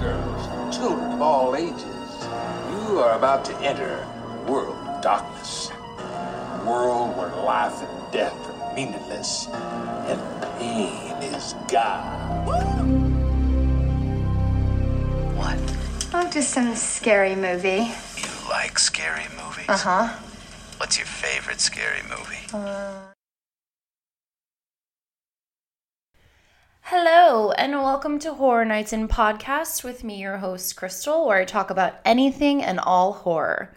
girls, children of all ages, you are about to enter a world of darkness. A world where life and death are meaningless and pain is God. What? Oh, just some scary movie. You like scary movies? Uh huh. What's your favorite scary movie? Uh, hello, and welcome to Horror Nights in Podcast with me, your host, Crystal, where I talk about anything and all horror.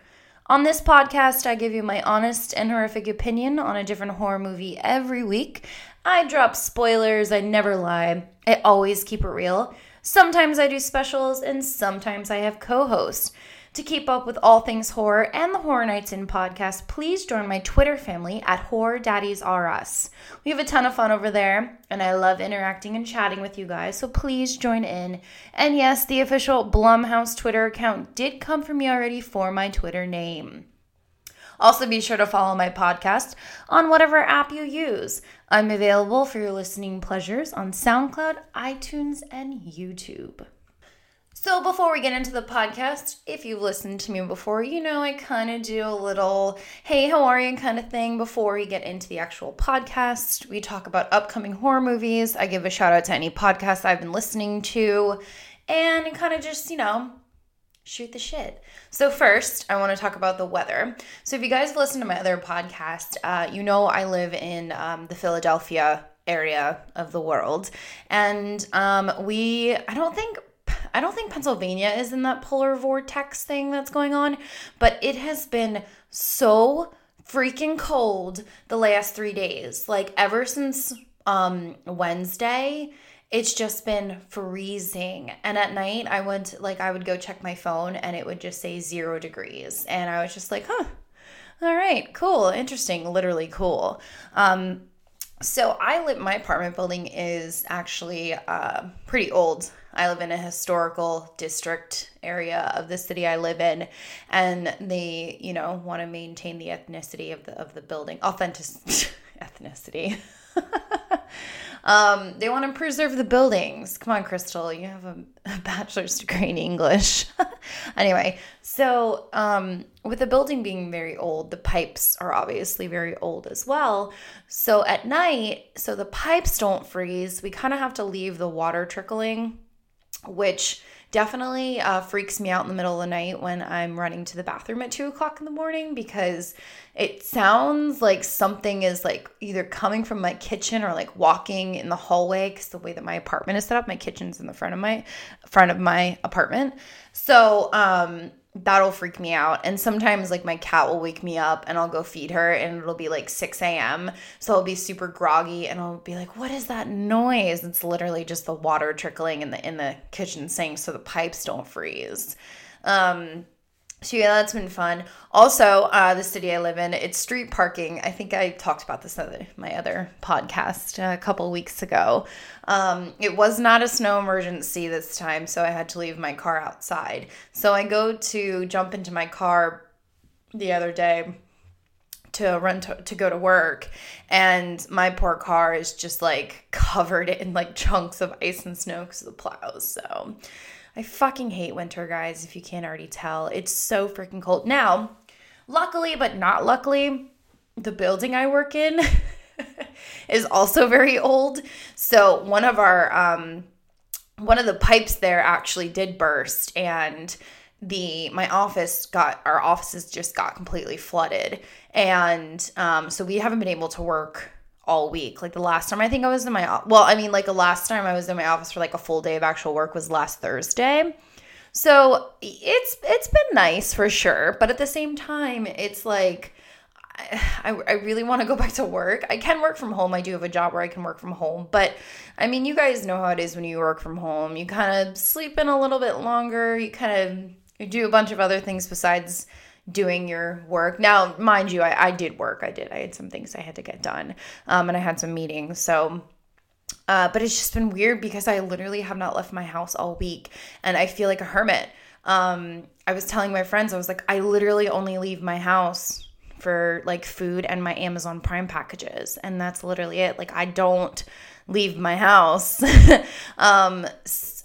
On this podcast, I give you my honest and horrific opinion on a different horror movie every week. I drop spoilers, I never lie, I always keep it real. Sometimes I do specials, and sometimes I have co hosts. To keep up with all things horror and the Horror Nights In podcast, please join my Twitter family at Horror Daddies R Us. We have a ton of fun over there, and I love interacting and chatting with you guys, so please join in. And yes, the official Blumhouse Twitter account did come from me already for my Twitter name. Also, be sure to follow my podcast on whatever app you use. I'm available for your listening pleasures on SoundCloud, iTunes, and YouTube. So, before we get into the podcast, if you've listened to me before, you know I kind of do a little, hey, how are you kind of thing before we get into the actual podcast. We talk about upcoming horror movies. I give a shout out to any podcasts I've been listening to, and kind of just, you know, shoot the shit. So, first, I want to talk about the weather. So, if you guys have listened to my other podcast, uh, you know I live in um, the Philadelphia area of the world. And um, we, I don't think. I don't think Pennsylvania is in that polar vortex thing that's going on, but it has been so freaking cold the last three days. Like, ever since um, Wednesday, it's just been freezing. And at night, I went, like, I would go check my phone and it would just say zero degrees. And I was just like, huh, all right, cool, interesting, literally cool. Um, so I live, my apartment building is actually uh, pretty old. I live in a historical district area of the city I live in, and they, you know, want to maintain the ethnicity of the of the building, authentic ethnicity. um, they want to preserve the buildings. Come on, Crystal, you have a, a bachelor's degree in English. anyway, so um, with the building being very old, the pipes are obviously very old as well. So at night, so the pipes don't freeze, we kind of have to leave the water trickling, which definitely uh, freaks me out in the middle of the night when I'm running to the bathroom at two o'clock in the morning because it sounds like something is like either coming from my kitchen or like walking in the hallway because the way that my apartment is set up, my kitchen's in the front of my front of my apartment. So um that'll freak me out. And sometimes, like, my cat will wake me up and I'll go feed her, and it'll be like 6 a.m. So I'll be super groggy and I'll be like, What is that noise? It's literally just the water trickling in the in the kitchen sink so the pipes don't freeze. Um, so yeah, that's been fun. Also, uh, the city I live in, it's street parking. I think I talked about this in my other podcast uh, a couple weeks ago. Um, it was not a snow emergency this time, so I had to leave my car outside. So I go to jump into my car the other day to run to, to go to work and my poor car is just like covered in like chunks of ice and snow because of the plows so I fucking hate winter, guys, if you can't already tell. It's so freaking cold. Now, luckily, but not luckily, the building I work in is also very old. So one of our um one of the pipes there actually did burst and the my office got our offices just got completely flooded and um so we haven't been able to work all week. Like the last time I think I was in my well, I mean like the last time I was in my office for like a full day of actual work was last Thursday. So it's it's been nice for sure, but at the same time, it's like I, I really want to go back to work. I can work from home. I do have a job where I can work from home, but I mean, you guys know how it is when you work from home. You kind of sleep in a little bit longer. You kind of do a bunch of other things besides doing your work. Now, mind you, I, I did work. I did. I had some things I had to get done, um, and I had some meetings. So, uh, but it's just been weird because I literally have not left my house all week, and I feel like a hermit. Um, I was telling my friends, I was like, I literally only leave my house for like food and my Amazon Prime packages. And that's literally it. Like I don't leave my house. um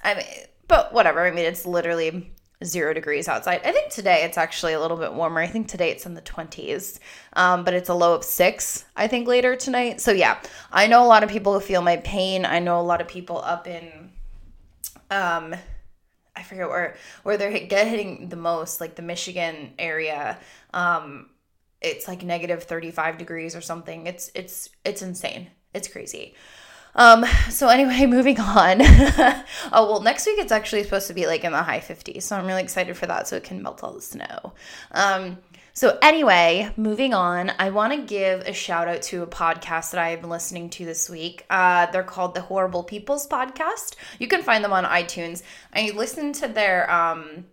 I mean but whatever. I mean it's literally zero degrees outside. I think today it's actually a little bit warmer. I think today it's in the 20s, um, but it's a low of six, I think, later tonight. So, yeah, I know a lot of people who feel my pain. I know a lot of people up in, um, I forget where where they're hit, getting the most, like the Michigan area. Um, it's like negative 35 degrees or something. It's it's it's insane. It's crazy. Um, so anyway, moving on. oh well, next week it's actually supposed to be like in the high 50s, so I'm really excited for that, so it can melt all the snow. Um, so anyway, moving on, I want to give a shout out to a podcast that I've been listening to this week. Uh, they're called the Horrible People's Podcast. You can find them on iTunes. I listened to their um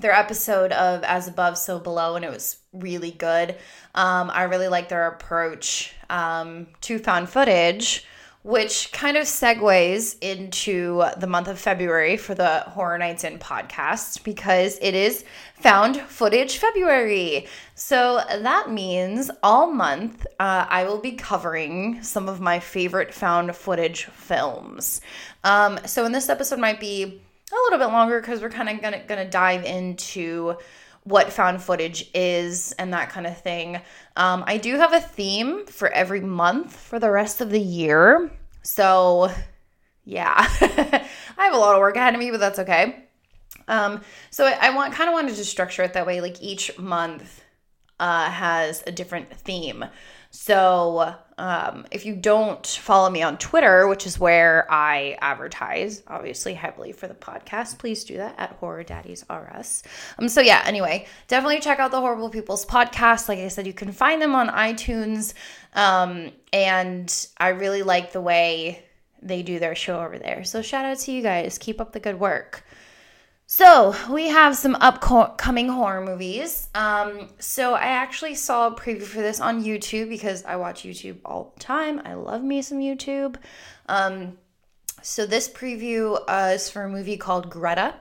their episode of As Above, So Below, and it was really good. Um, I really like their approach um, to found footage which kind of segues into the month of February for the Horror Nights In podcast because it is found footage February. So that means all month uh, I will be covering some of my favorite found footage films. Um, so, in this episode, might be a little bit longer because we're kind of gonna gonna dive into what found footage is and that kind of thing. Um, I do have a theme for every month for the rest of the year. So, yeah, I have a lot of work ahead of me, but that's okay. Um, so I, I want kind of wanted to structure it that way. Like each month uh, has a different theme. So um, if you don't follow me on Twitter, which is where I advertise, obviously heavily for the podcast, please do that at Horror Daddies RS. Um, so yeah, anyway, definitely check out the Horrible People's podcast. Like I said, you can find them on iTunes, um, and I really like the way they do their show over there. So shout out to you guys. Keep up the good work. So we have some upcoming horror movies. Um, so I actually saw a preview for this on YouTube because I watch YouTube all the time. I love me some YouTube. Um, so this preview uh, is for a movie called Greta.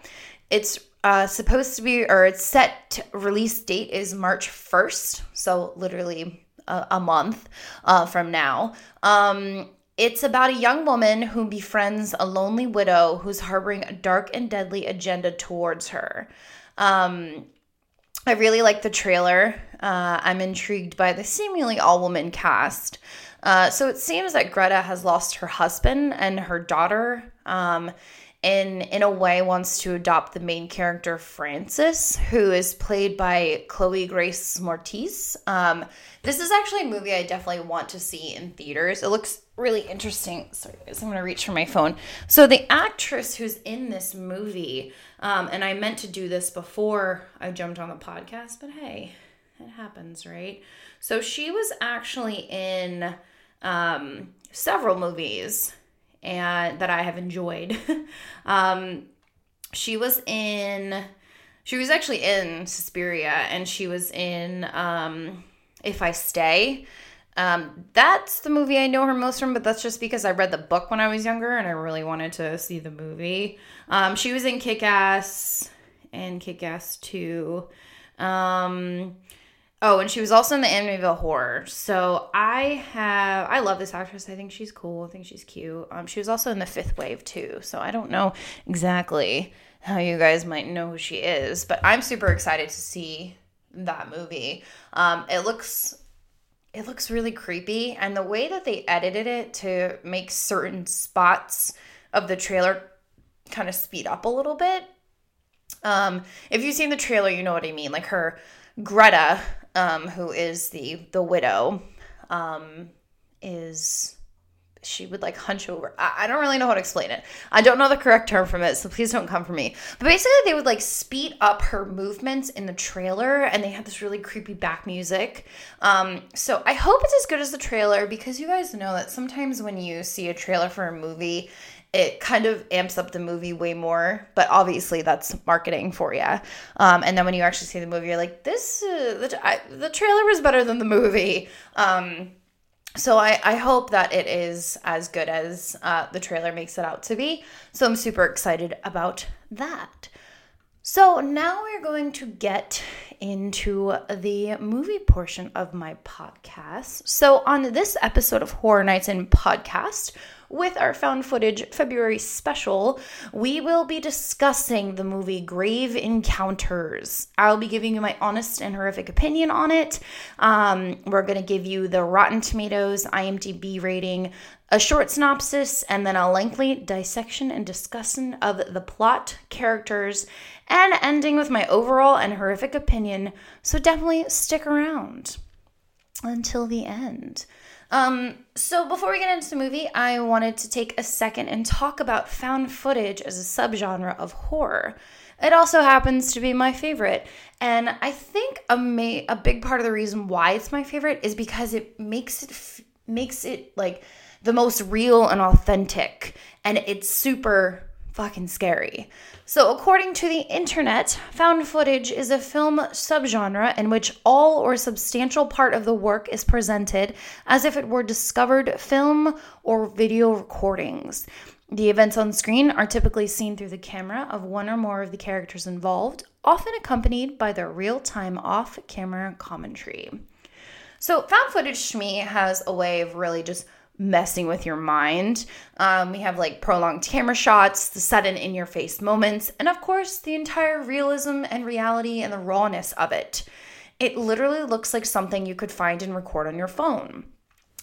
It's uh, supposed to be, or its set release date is March 1st. So literally a, a month uh, from now. Um, it's about a young woman who befriends a lonely widow who's harboring a dark and deadly agenda towards her. Um, I really like the trailer. Uh, I'm intrigued by the seemingly all woman cast. Uh, so it seems that Greta has lost her husband and her daughter. Um, and in a way wants to adopt the main character Frances, who is played by Chloe Grace Moretz. Um, this is actually a movie I definitely want to see in theaters. It looks really interesting. Sorry, guys, I'm gonna reach for my phone. So the actress who's in this movie, um, and I meant to do this before I jumped on the podcast, but hey, it happens, right? So she was actually in um, several movies and that I have enjoyed. um, she was in, she was actually in Suspiria, and she was in um, If I Stay. Um, that's the movie I know her most from, but that's just because I read the book when I was younger and I really wanted to see the movie. Um, she was in Kick Ass and Kick Ass 2. Um, Oh, and she was also in the Amityville Horror. So I have, I love this actress. I think she's cool. I think she's cute. Um, she was also in the Fifth Wave too. So I don't know exactly how you guys might know who she is, but I'm super excited to see that movie. Um, it looks, it looks really creepy, and the way that they edited it to make certain spots of the trailer kind of speed up a little bit. Um, if you've seen the trailer, you know what I mean. Like her Greta um, who is the the widow, um, is she would like hunch over. I, I, don't really know how to explain it. I don't know the correct term from it, so please don't come for me. But basically, they would like speed up her movements in the trailer, and they had this really creepy back music. Um, so I hope it's as good as the trailer because you guys know that sometimes when you see a trailer for a movie it kind of amps up the movie way more. But obviously, that's marketing for you. Um, and then when you actually see the movie, you're like, this, uh, the, I, the trailer was better than the movie. Um, so I, I hope that it is as good as uh, the trailer makes it out to be. So I'm super excited about that. So now we're going to get into the movie portion of my podcast. So, on this episode of Horror Nights and Podcast, with our found footage February special, we will be discussing the movie Grave Encounters. I'll be giving you my honest and horrific opinion on it. Um, we're going to give you the Rotten Tomatoes IMDb rating, a short synopsis, and then a lengthy dissection and discussion of the plot, characters, and ending with my overall and horrific opinion. So definitely stick around until the end. Um, so before we get into the movie, I wanted to take a second and talk about found footage as a subgenre of horror. It also happens to be my favorite, and I think a ma- a big part of the reason why it's my favorite is because it makes it f- makes it like the most real and authentic, and it's super fucking scary. So, according to the internet, found footage is a film subgenre in which all or substantial part of the work is presented as if it were discovered film or video recordings. The events on screen are typically seen through the camera of one or more of the characters involved, often accompanied by their real time off camera commentary. So, found footage to me has a way of really just messing with your mind. Um, we have like prolonged camera shots, the sudden in your face moments, and of course, the entire realism and reality and the rawness of it. It literally looks like something you could find and record on your phone.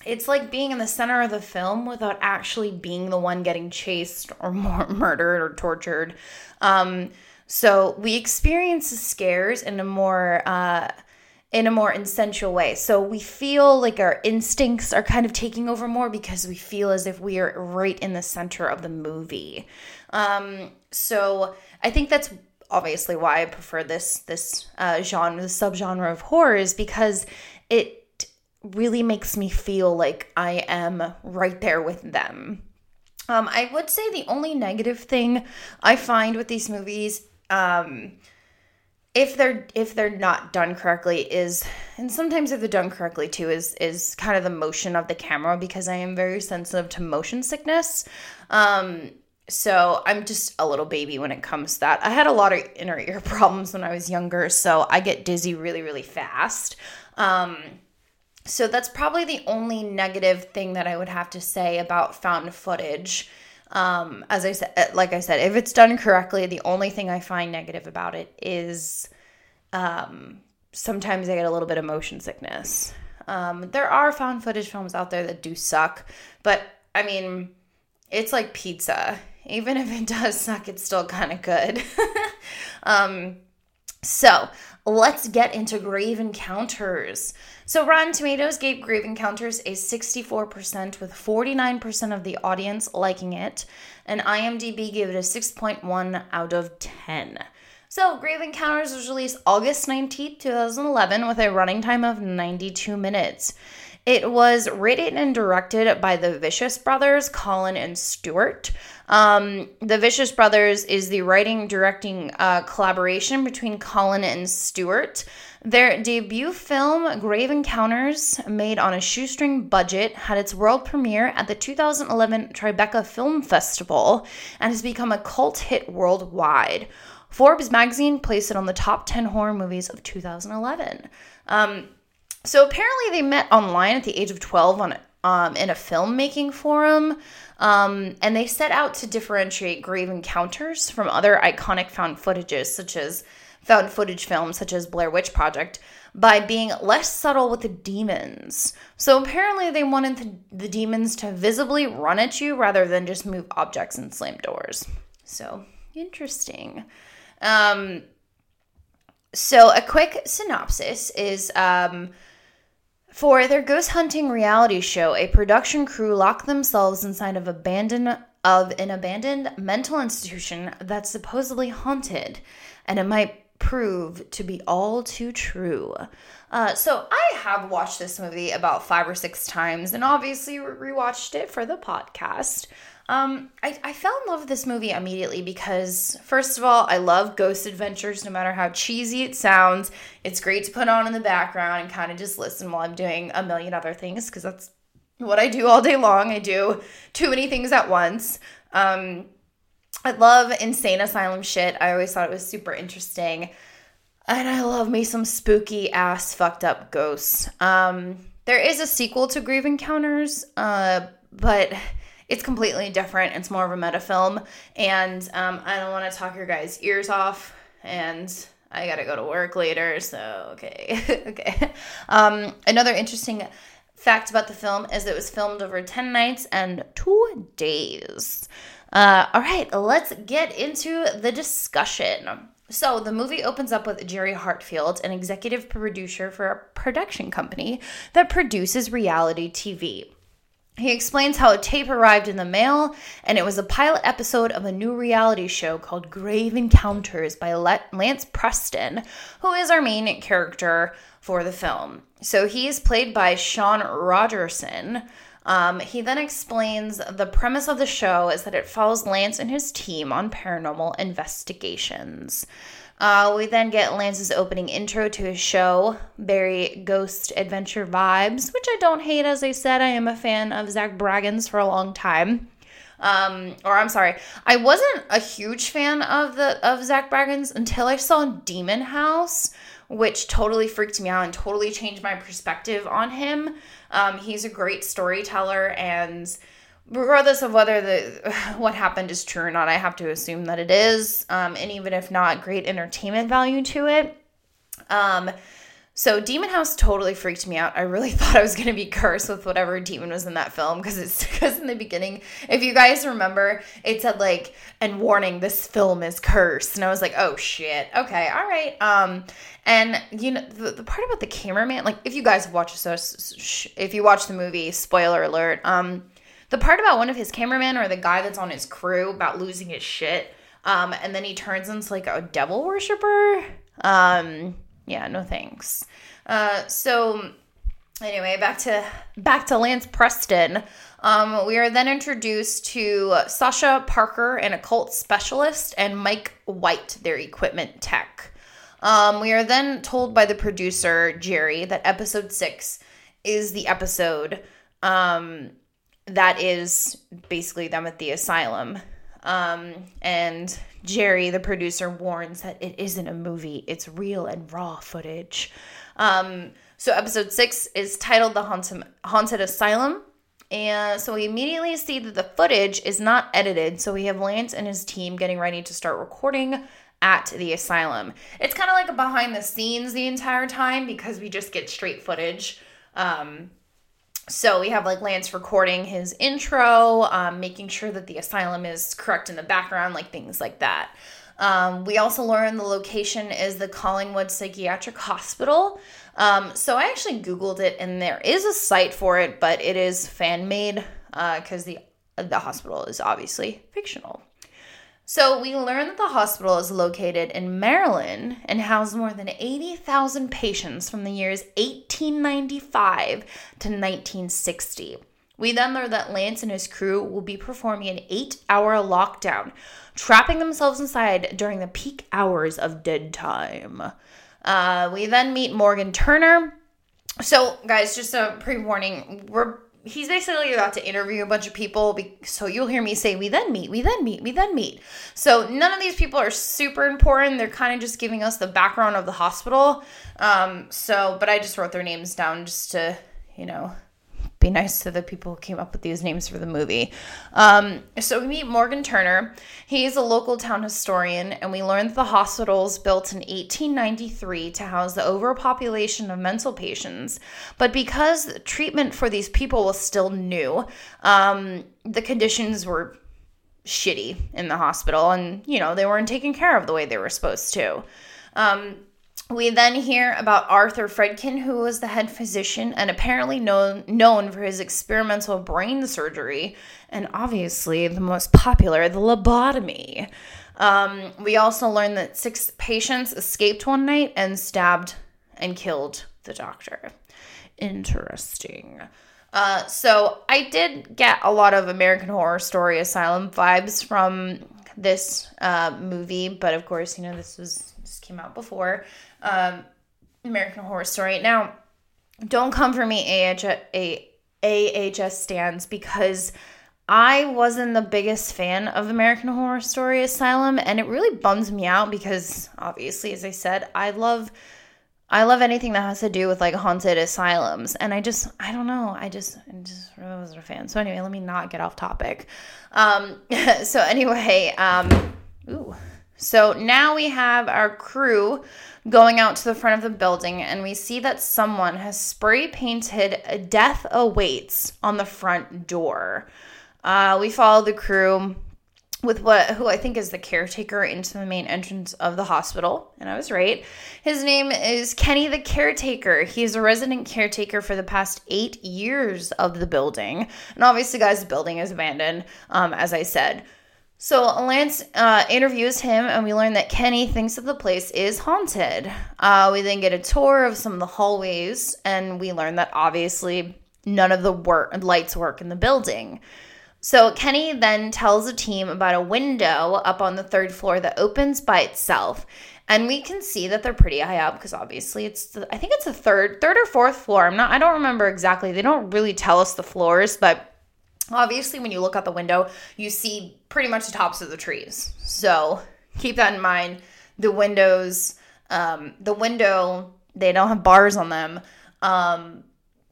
It's like being in the center of the film without actually being the one getting chased or more murdered or tortured. Um, so we experience the scares in a more uh, in a more essential way. So we feel like our instincts are kind of taking over more because we feel as if we are right in the center of the movie. Um, so I think that's obviously why I prefer this this uh, genre, the subgenre of horror, is because it really makes me feel like I am right there with them. Um, I would say the only negative thing I find with these movies. Um, if they're if they're not done correctly is and sometimes if they're done correctly too is is kind of the motion of the camera because I am very sensitive to motion sickness. Um so I'm just a little baby when it comes to that. I had a lot of inner ear problems when I was younger, so I get dizzy really really fast. Um so that's probably the only negative thing that I would have to say about found footage um, as I said, uh, like I said, if it's done correctly, the only thing I find negative about it is um, sometimes I get a little bit of motion sickness. Um, there are found footage films out there that do suck, but I mean, it's like pizza. Even if it does suck, it's still kind of good. um, so let's get into Grave Encounters. So Rotten Tomatoes gave Grave Encounters a 64% with 49% of the audience liking it, and IMDb gave it a 6.1 out of 10. So, Grave Encounters was released August 19, 2011, with a running time of 92 minutes. It was written and directed by the Vicious brothers, Colin and Stuart. Um, the Vicious brothers is the writing directing uh, collaboration between Colin and Stuart. Their debut film, Grave Encounters, made on a shoestring budget, had its world premiere at the 2011 Tribeca Film Festival and has become a cult hit worldwide. Forbes magazine placed it on the top 10 horror movies of 2011. Um, so apparently, they met online at the age of 12 on um, in a filmmaking forum, um, and they set out to differentiate Grave Encounters from other iconic found footages, such as found footage films such as Blair Witch Project by being less subtle with the demons. So apparently, they wanted the, the demons to visibly run at you rather than just move objects and slam doors. So interesting. Um, so a quick synopsis is um, for their ghost hunting reality show, a production crew lock themselves inside of abandoned of an abandoned mental institution that's supposedly haunted, and it might prove to be all too true. Uh, so I have watched this movie about five or six times, and obviously rewatched it for the podcast. Um, I, I fell in love with this movie immediately because, first of all, I love ghost adventures no matter how cheesy it sounds. It's great to put on in the background and kind of just listen while I'm doing a million other things because that's what I do all day long. I do too many things at once. Um, I love insane asylum shit. I always thought it was super interesting. And I love me some spooky ass fucked up ghosts. Um, there is a sequel to Grave Encounters, uh, but it's completely different. It's more of a meta film, and um, I don't want to talk your guys' ears off. And I gotta go to work later, so okay, okay. Um, another interesting fact about the film is it was filmed over ten nights and two days. Uh, all right, let's get into the discussion. So, the movie opens up with Jerry Hartfield, an executive producer for a production company that produces reality TV. He explains how a tape arrived in the mail, and it was a pilot episode of a new reality show called Grave Encounters by Lance Preston, who is our main character for the film. So he is played by Sean Rogerson. Um, he then explains the premise of the show is that it follows Lance and his team on paranormal investigations. Uh, we then get Lance's opening intro to his show, very ghost adventure vibes, which I don't hate. As I said, I am a fan of Zach Bagans for a long time. Um, or I'm sorry, I wasn't a huge fan of the of Zach Bagans until I saw Demon House, which totally freaked me out and totally changed my perspective on him. Um, he's a great storyteller, and regardless of whether the what happened is true or not, I have to assume that it is. Um, and even if not, great entertainment value to it. Um, so Demon House totally freaked me out. I really thought I was going to be cursed with whatever demon was in that film because it's because in the beginning, if you guys remember, it said like and warning this film is cursed and I was like, "Oh shit. Okay. All right." Um and you know the, the part about the cameraman, like if you guys watched so if you watch the movie, spoiler alert, um the part about one of his cameramen or the guy that's on his crew about losing his shit um and then he turns into like a devil worshiper. Um yeah, no thanks. Uh, so anyway, back to back to Lance Preston. Um, we are then introduced to Sasha Parker, an occult specialist, and Mike White, their equipment tech. Um, we are then told by the producer Jerry that episode six is the episode um, that is basically them at the asylum. Um, and Jerry, the producer, warns that it isn't a movie, it's real and raw footage. Um, so, episode six is titled The Haunted, Haunted Asylum. And so we immediately see that the footage is not edited. So we have Lance and his team getting ready to start recording at the asylum. It's kind of like a behind the scenes the entire time because we just get straight footage. Um, so we have like Lance recording his intro, um, making sure that the asylum is correct in the background, like things like that. Um, we also learn the location is the Collingwood Psychiatric Hospital. Um, so I actually Googled it, and there is a site for it, but it is fan made because uh, the the hospital is obviously fictional. So we learn that the hospital is located in Maryland and housed more than 80,000 patients from the years 1895 to 1960. We then learn that Lance and his crew will be performing an eight hour lockdown, trapping themselves inside during the peak hours of dead time. Uh, we then meet Morgan Turner. So, guys, just a pre warning, we're he's basically about to interview a bunch of people so you'll hear me say we then meet we then meet we then meet. So none of these people are super important. They're kind of just giving us the background of the hospital. Um, so but i just wrote their names down just to you know be nice to the people who came up with these names for the movie. Um, so we meet Morgan Turner. He's a local town historian, and we learn that the hospital was built in 1893 to house the overpopulation of mental patients. But because treatment for these people was still new, um, the conditions were shitty in the hospital, and you know they weren't taken care of the way they were supposed to. Um, we then hear about Arthur Fredkin, who was the head physician and apparently known, known for his experimental brain surgery, and obviously the most popular, the lobotomy. Um, we also learn that six patients escaped one night and stabbed and killed the doctor. Interesting. Uh, so I did get a lot of American Horror Story Asylum vibes from this uh, movie, but of course, you know, this was just came out before um, American Horror Story. Now, don't come for me, AHS, AHS stands, because I wasn't the biggest fan of American Horror Story Asylum, and it really bums me out because obviously, as I said, I love I love anything that has to do with like haunted asylums. And I just I don't know. I just I just really wasn't a fan. So anyway, let me not get off topic. Um so anyway, um ooh. So now we have our crew going out to the front of the building, and we see that someone has spray painted Death Awaits on the front door. Uh, we follow the crew with what who I think is the caretaker into the main entrance of the hospital, and I was right. His name is Kenny the caretaker. He is a resident caretaker for the past eight years of the building, and obviously, guys, the building is abandoned, um, as I said. So Lance uh, interviews him, and we learn that Kenny thinks that the place is haunted. Uh, we then get a tour of some of the hallways, and we learn that obviously none of the work lights work in the building. So Kenny then tells the team about a window up on the third floor that opens by itself. And we can see that they're pretty high up because obviously it's the, I think it's the third third or fourth floor. I'm not I don't remember exactly. They don't really tell us the floors, but obviously when you look out the window, you see pretty much the tops of the trees. So keep that in mind. The windows, um, the window, they don't have bars on them. Um,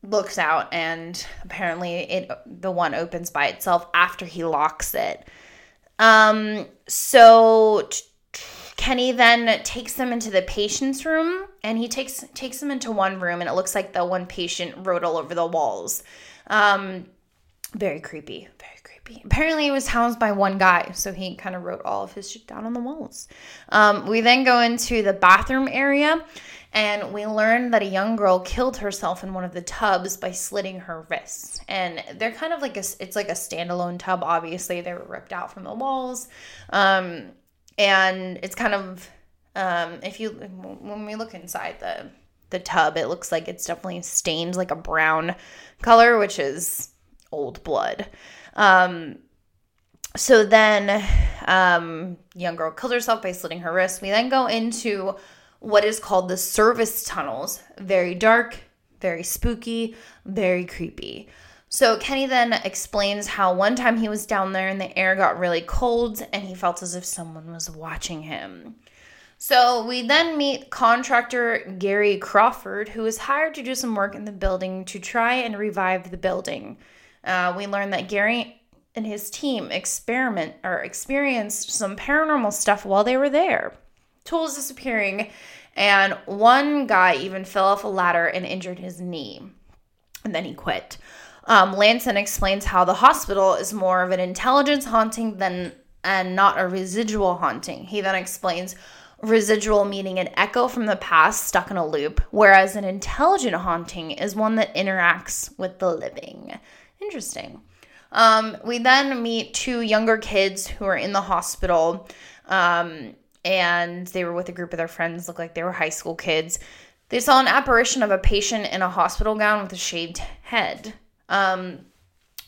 looks out and apparently it the one opens by itself after he locks it. Um so t- Kenny then takes them into the patient's room and he takes takes them into one room and it looks like the one patient wrote all over the walls. Um very creepy, very creepy. Apparently, it was housed by one guy, so he kind of wrote all of his shit down on the walls. Um, we then go into the bathroom area, and we learn that a young girl killed herself in one of the tubs by slitting her wrists. And they're kind of like a, it's like a standalone tub. Obviously, they were ripped out from the walls, um, and it's kind of um, if you when we look inside the the tub, it looks like it's definitely stained like a brown color, which is old blood. Um, so then, um, young girl killed herself by slitting her wrist. We then go into what is called the service tunnels. Very dark, very spooky, very creepy. So Kenny then explains how one time he was down there and the air got really cold and he felt as if someone was watching him. So we then meet contractor Gary Crawford, who was hired to do some work in the building to try and revive the building. Uh, we learn that Gary and his team experiment or experienced some paranormal stuff while they were there tools disappearing, and one guy even fell off a ladder and injured his knee. And then he quit. Um, Lanson explains how the hospital is more of an intelligence haunting than and not a residual haunting. He then explains residual meaning an echo from the past stuck in a loop, whereas an intelligent haunting is one that interacts with the living. Interesting. Um, we then meet two younger kids who are in the hospital. Um, and they were with a group of their friends, looked like they were high school kids. They saw an apparition of a patient in a hospital gown with a shaved head. Um,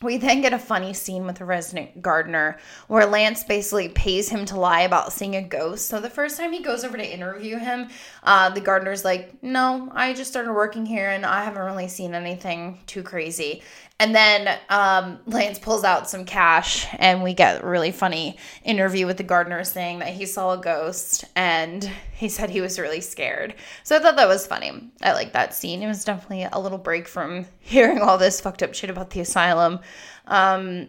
we then get a funny scene with a resident gardener where Lance basically pays him to lie about seeing a ghost. So the first time he goes over to interview him, uh, the gardener's like, No, I just started working here and I haven't really seen anything too crazy. And then um, Lance pulls out some cash, and we get a really funny interview with the gardener saying that he saw a ghost and he said he was really scared. So I thought that was funny. I like that scene. It was definitely a little break from hearing all this fucked up shit about the asylum. Um,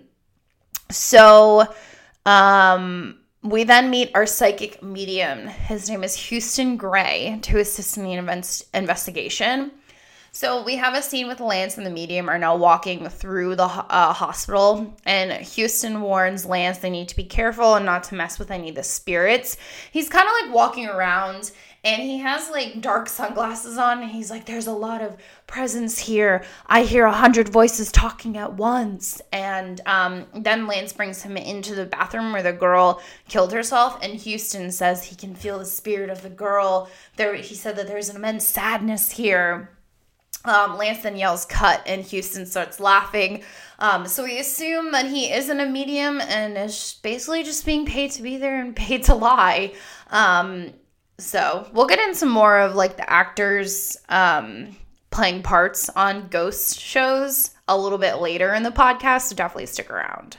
so um, we then meet our psychic medium. His name is Houston Gray to assist in the investigation. So we have a scene with Lance and the medium are now walking through the uh, hospital, and Houston warns Lance they need to be careful and not to mess with any of the spirits. He's kind of like walking around and he has like dark sunglasses on and he's like there's a lot of presence here. I hear a hundred voices talking at once. And um, then lance brings him into the bathroom where the girl killed herself and houston says he can feel the spirit of the girl. There he said that there's an immense sadness here um, Lance then yells cut and Houston starts laughing. Um, so we assume that he isn't a medium and is basically just being paid to be there and paid to lie. Um, so we'll get into some more of like the actors um, playing parts on ghost shows a little bit later in the podcast. So definitely stick around.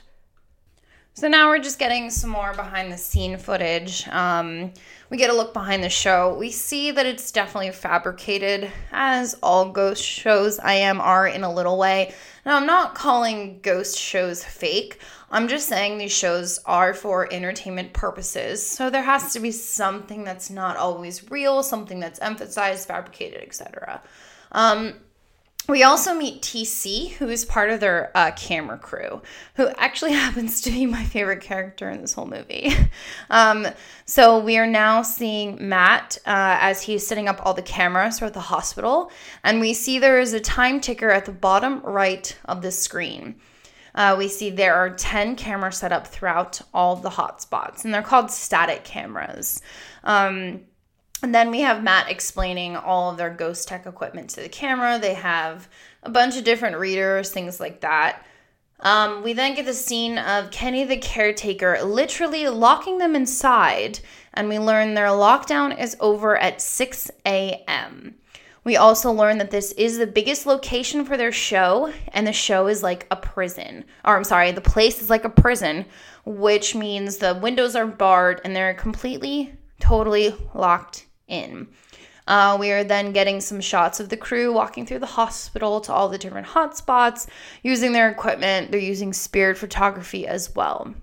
So now we're just getting some more behind the scene footage. Um, we get a look behind the show. We see that it's definitely fabricated, as all ghost shows I am are in a little way. Now, I'm not calling ghost shows fake. I'm just saying these shows are for entertainment purposes. So there has to be something that's not always real, something that's emphasized, fabricated, etc. Um, we also meet TC, who is part of their uh, camera crew, who actually happens to be my favorite character in this whole movie. um, so we are now seeing Matt uh, as he's setting up all the cameras for the hospital, and we see there is a time ticker at the bottom right of the screen. Uh, we see there are 10 cameras set up throughout all the hotspots, and they're called static cameras. Um, and then we have Matt explaining all of their ghost tech equipment to the camera. They have a bunch of different readers, things like that. Um, we then get the scene of Kenny the caretaker literally locking them inside, and we learn their lockdown is over at 6 a.m. We also learn that this is the biggest location for their show, and the show is like a prison. Or, I'm sorry, the place is like a prison, which means the windows are barred and they're completely, totally locked in. Uh, we are then getting some shots of the crew walking through the hospital to all the different hotspots, using their equipment. They're using spirit photography as well.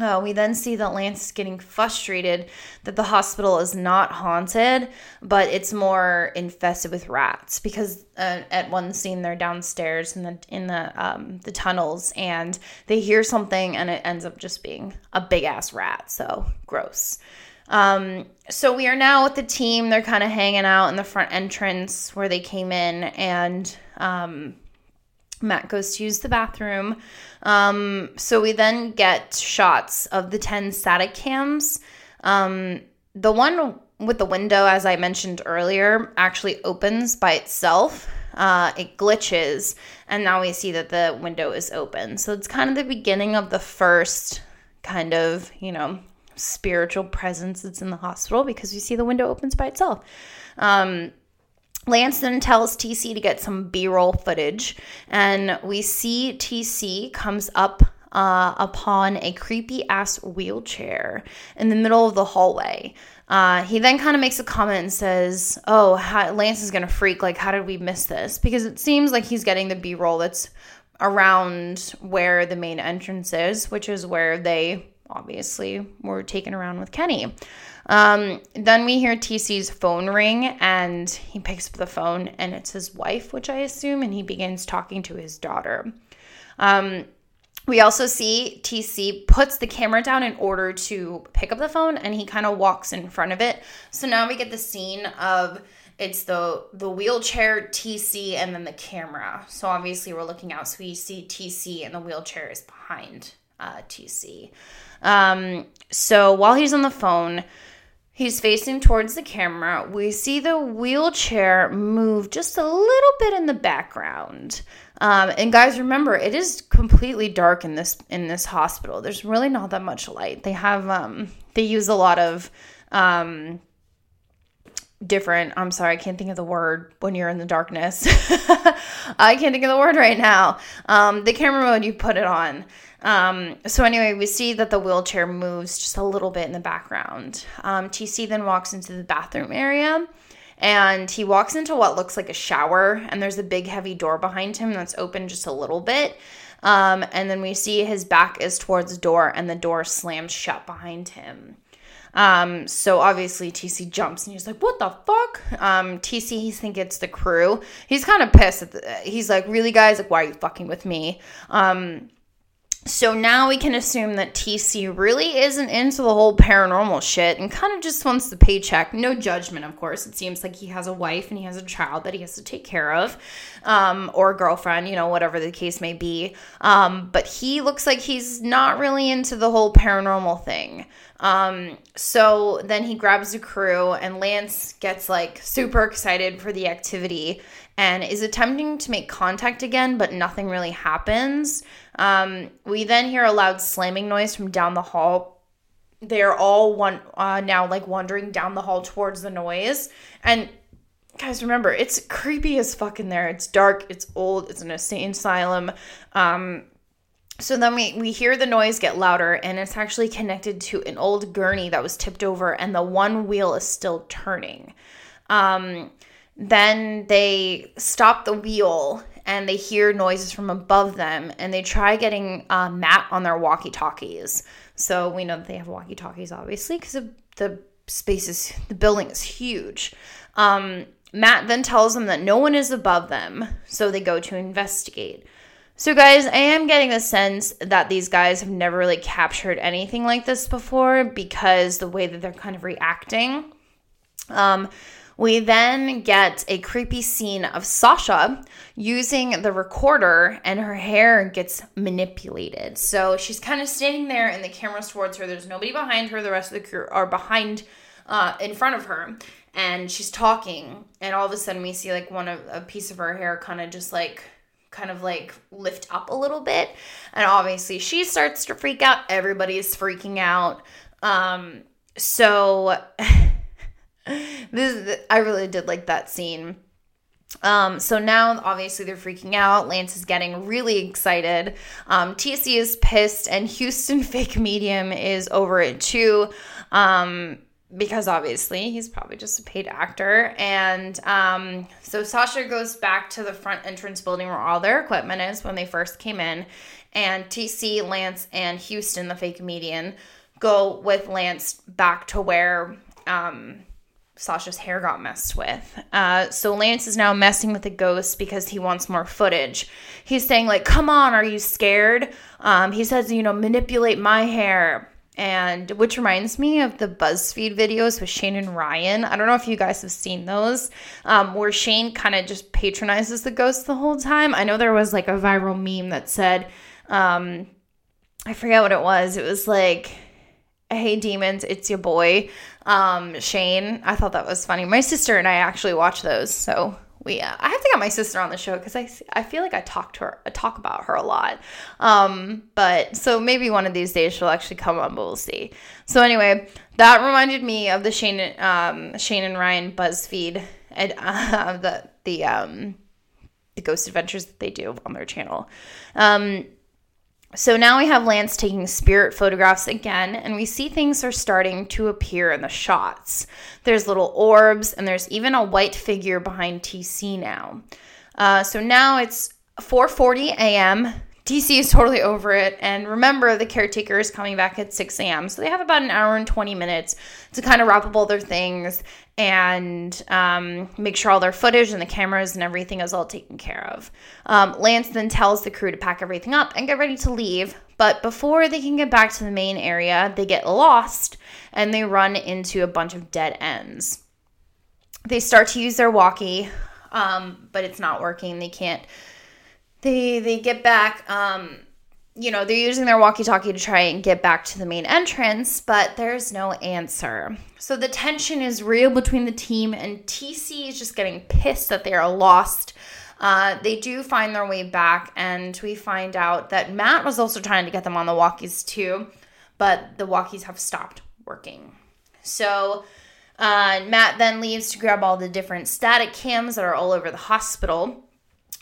Uh, we then see that Lance is getting frustrated that the hospital is not haunted, but it's more infested with rats. Because uh, at one scene they're downstairs in the in the um, the tunnels and they hear something and it ends up just being a big ass rat. So gross. Um, so we are now with the team. They're kind of hanging out in the front entrance where they came in, and um, Matt goes to use the bathroom. Um, so we then get shots of the 10 static cams. Um, the one with the window, as I mentioned earlier, actually opens by itself. Uh, it glitches, and now we see that the window is open. So it's kind of the beginning of the first kind of, you know, spiritual presence that's in the hospital because you see the window opens by itself. Um, Lance then tells TC to get some B roll footage, and we see TC comes up uh, upon a creepy ass wheelchair in the middle of the hallway. Uh, he then kind of makes a comment and says, Oh, how, Lance is going to freak. Like, how did we miss this? Because it seems like he's getting the B roll that's around where the main entrance is, which is where they obviously were taken around with Kenny. Um, then we hear TC's phone ring and he picks up the phone and it's his wife, which I assume, and he begins talking to his daughter. Um, we also see TC puts the camera down in order to pick up the phone and he kind of walks in front of it. So now we get the scene of it's the the wheelchair TC and then the camera. So obviously we're looking out so we see TC and the wheelchair is behind uh, TC. Um, so while he's on the phone, he's facing towards the camera. We see the wheelchair move just a little bit in the background. Um, and guys, remember, it is completely dark in this in this hospital. There's really not that much light. They have um, they use a lot of um, different i'm sorry i can't think of the word when you're in the darkness i can't think of the word right now um, the camera mode you put it on um, so anyway, we see that the wheelchair moves just a little bit in the background. Um, TC then walks into the bathroom area and he walks into what looks like a shower and there's a big heavy door behind him that's open just a little bit. Um, and then we see his back is towards the door and the door slams shut behind him. Um, so obviously TC jumps and he's like, "What the fuck?" Um, TC he thinks it's the crew. He's kind of pissed. The, he's like, "Really, guys? Like, why are you fucking with me?" Um, so now we can assume that TC really isn't into the whole paranormal shit and kind of just wants the paycheck. No judgment, of course. It seems like he has a wife and he has a child that he has to take care of, um, or a girlfriend, you know, whatever the case may be. Um, but he looks like he's not really into the whole paranormal thing. Um, so then he grabs the crew and Lance gets like super excited for the activity and is attempting to make contact again, but nothing really happens. Um, we then hear a loud slamming noise from down the hall. They're all one uh, now like wandering down the hall towards the noise. And guys, remember, it's creepy as fuck in there. It's dark. It's old. It's an insane asylum. Um, So then we, we hear the noise get louder, and it's actually connected to an old gurney that was tipped over, and the one wheel is still turning. Um, then they stop the wheel and they hear noises from above them, and they try getting uh, Matt on their walkie talkies. So we know that they have walkie talkies, obviously, because the space is, the building is huge. Um, Matt then tells them that no one is above them, so they go to investigate. So, guys, I am getting the sense that these guys have never really captured anything like this before because the way that they're kind of reacting. Um, we then get a creepy scene of Sasha using the recorder and her hair gets manipulated. So she's kind of standing there and the camera's towards her. There's nobody behind her. The rest of the crew are behind, uh, in front of her. And she's talking. And all of a sudden we see like one of a piece of her hair kind of just like kind of like lift up a little bit. And obviously she starts to freak out. Everybody's freaking out. Um, so this I really did like that scene. Um, so now obviously they're freaking out. Lance is getting really excited. Um, TC is pissed, and Houston fake medium is over it too. Um, because obviously he's probably just a paid actor. And um, so Sasha goes back to the front entrance building where all their equipment is when they first came in. And TC, Lance, and Houston, the fake comedian, go with Lance back to where um, Sasha's hair got messed with. Uh, so Lance is now messing with the ghost because he wants more footage. He's saying, like, come on, are you scared? Um, he says, you know, manipulate my hair and which reminds me of the BuzzFeed videos with Shane and Ryan. I don't know if you guys have seen those, um, where Shane kind of just patronizes the ghost the whole time. I know there was like a viral meme that said, um, I forget what it was. It was like, "Hey demons, it's your boy, um, Shane." I thought that was funny. My sister and I actually watch those, so we uh, I have to get my sister on the show because I I feel like I talk to her I talk about her a lot. Um, but so maybe one of these days she'll actually come on, but we'll see. So anyway, that reminded me of the Shane um Shane and Ryan BuzzFeed and uh, the the um the ghost adventures that they do on their channel. Um, so now we have Lance taking spirit photographs again, and we see things are starting to appear in the shots. There's little orbs, and there's even a white figure behind TC now. Uh, so now it's 4:40 a.m. TC is totally over it, and remember the caretaker is coming back at 6 a.m. So they have about an hour and 20 minutes to kind of wrap up all their things and um, make sure all their footage and the cameras and everything is all taken care of. Um, Lance then tells the crew to pack everything up and get ready to leave. But before they can get back to the main area, they get lost and they run into a bunch of dead ends. They start to use their walkie, um, but it's not working. They can't. They they get back. Um, you know, they're using their walkie talkie to try and get back to the main entrance, but there's no answer. So the tension is real between the team, and TC is just getting pissed that they are lost. Uh, they do find their way back, and we find out that Matt was also trying to get them on the walkies too, but the walkies have stopped working. So uh, Matt then leaves to grab all the different static cams that are all over the hospital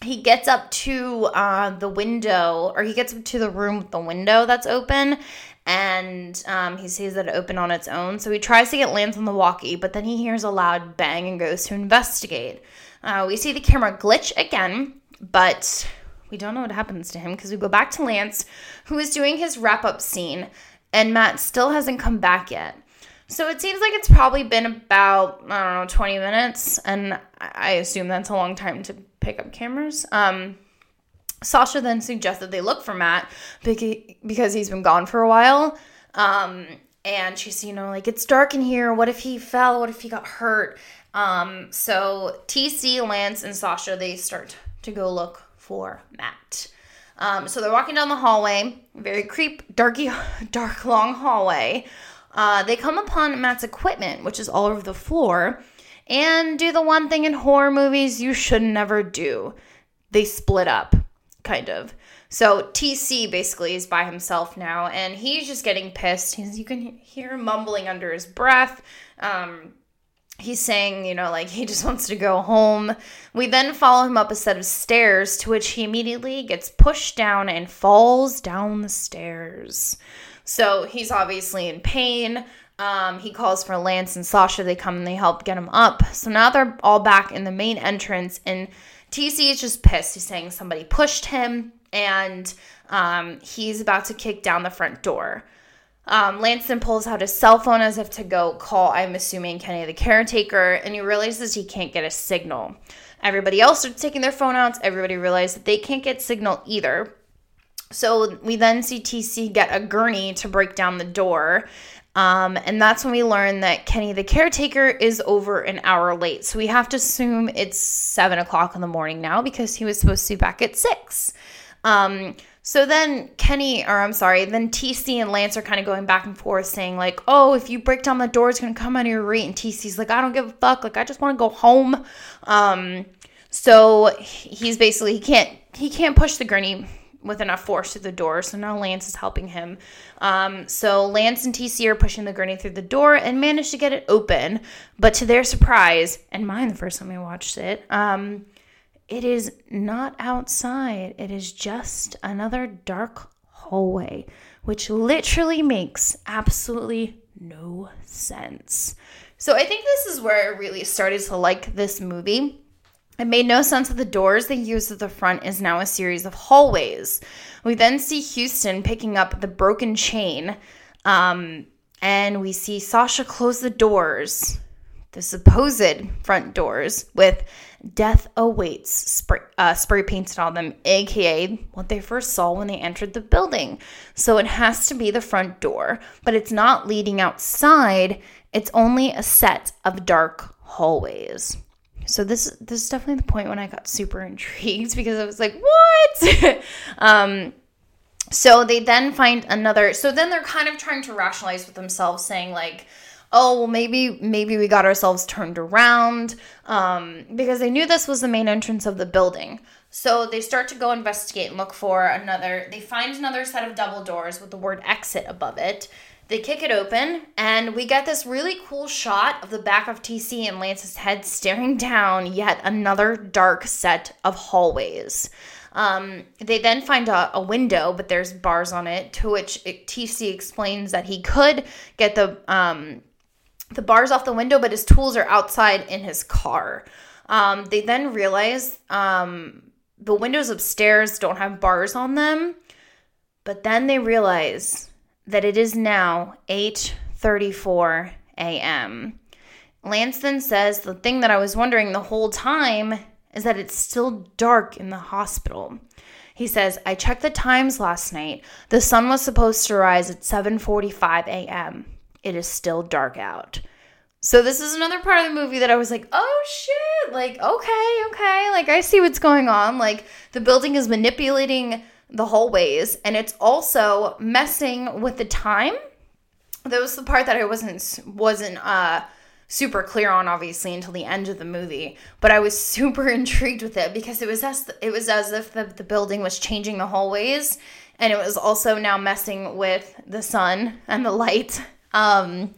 he gets up to uh, the window, or he gets up to the room with the window that's open, and um, he sees that it opened on its own. So he tries to get Lance on the walkie, but then he hears a loud bang and goes to investigate. Uh, we see the camera glitch again, but we don't know what happens to him because we go back to Lance, who is doing his wrap up scene, and Matt still hasn't come back yet. So it seems like it's probably been about, I don't know, 20 minutes, and I assume that's a long time to pick up cameras. Um, Sasha then suggested they look for Matt because he's been gone for a while. Um, and she's, you know, like, it's dark in here. What if he fell? What if he got hurt? Um, so TC, Lance, and Sasha, they start to go look for Matt. Um, so they're walking down the hallway, very creep, darky, dark, long hallway. Uh, they come upon Matt's equipment, which is all over the floor and do the one thing in horror movies you should never do. They split up, kind of. So TC basically is by himself now, and he's just getting pissed. He's, you can hear him mumbling under his breath. Um, he's saying, you know, like he just wants to go home. We then follow him up a set of stairs to which he immediately gets pushed down and falls down the stairs. So he's obviously in pain. Um, he calls for Lance and Sasha. They come and they help get him up. So now they're all back in the main entrance, and TC is just pissed. He's saying somebody pushed him, and um, he's about to kick down the front door. Um, Lanston pulls out his cell phone as if to go call, I'm assuming, Kenny the caretaker, and he realizes he can't get a signal. Everybody else starts taking their phone out. Everybody realizes that they can't get signal either. So we then see TC get a gurney to break down the door. Um, and that's when we learn that Kenny the caretaker is over an hour late. So we have to assume it's seven o'clock in the morning now because he was supposed to be back at six. Um, so then Kenny, or I'm sorry, then TC and Lance are kind of going back and forth saying, like, oh, if you break down the door, it's going to come out of your rate. And TC's like, I don't give a fuck. Like, I just want to go home. Um, so he's basically, he can't, he can't push the gurney with enough force through the door. So now Lance is helping him. Um, so Lance and TC are pushing the gurney through the door and manage to get it open. But to their surprise, and mine the first time I watched it, um, it is not outside, it is just another dark hallway, which literally makes absolutely no sense. So I think this is where I really started to like this movie. It made no sense that the doors they used at the front is now a series of hallways. We then see Houston picking up the broken chain, um, and we see Sasha close the doors, the supposed front doors, with Death Awaits spray, uh, spray painted on them, aka what they first saw when they entered the building. So it has to be the front door, but it's not leading outside, it's only a set of dark hallways. So this this is definitely the point when I got super intrigued because I was like, what? um, so they then find another. So then they're kind of trying to rationalize with themselves, saying like, oh well maybe maybe we got ourselves turned around um, because they knew this was the main entrance of the building so they start to go investigate and look for another they find another set of double doors with the word exit above it they kick it open and we get this really cool shot of the back of tc and lance's head staring down yet another dark set of hallways um, they then find a, a, window, but there's bars on it, to which it, TC explains that he could get the um, the bars off the window, but his tools are outside in his car. Um, they then realize um, the windows upstairs don't have bars on them, but then they realize that it is now 8:34 a.m. Lance then says the thing that I was wondering the whole time is that it's still dark in the hospital. He says, "I checked the times last night. The sun was supposed to rise at 7:45 a.m it is still dark out. So this is another part of the movie that I was like, "Oh shit, like okay, okay, like I see what's going on. Like the building is manipulating the hallways and it's also messing with the time." That was the part that I wasn't wasn't uh super clear on obviously until the end of the movie but i was super intrigued with it because it was as it was as if the, the building was changing the hallways and it was also now messing with the sun and the light um,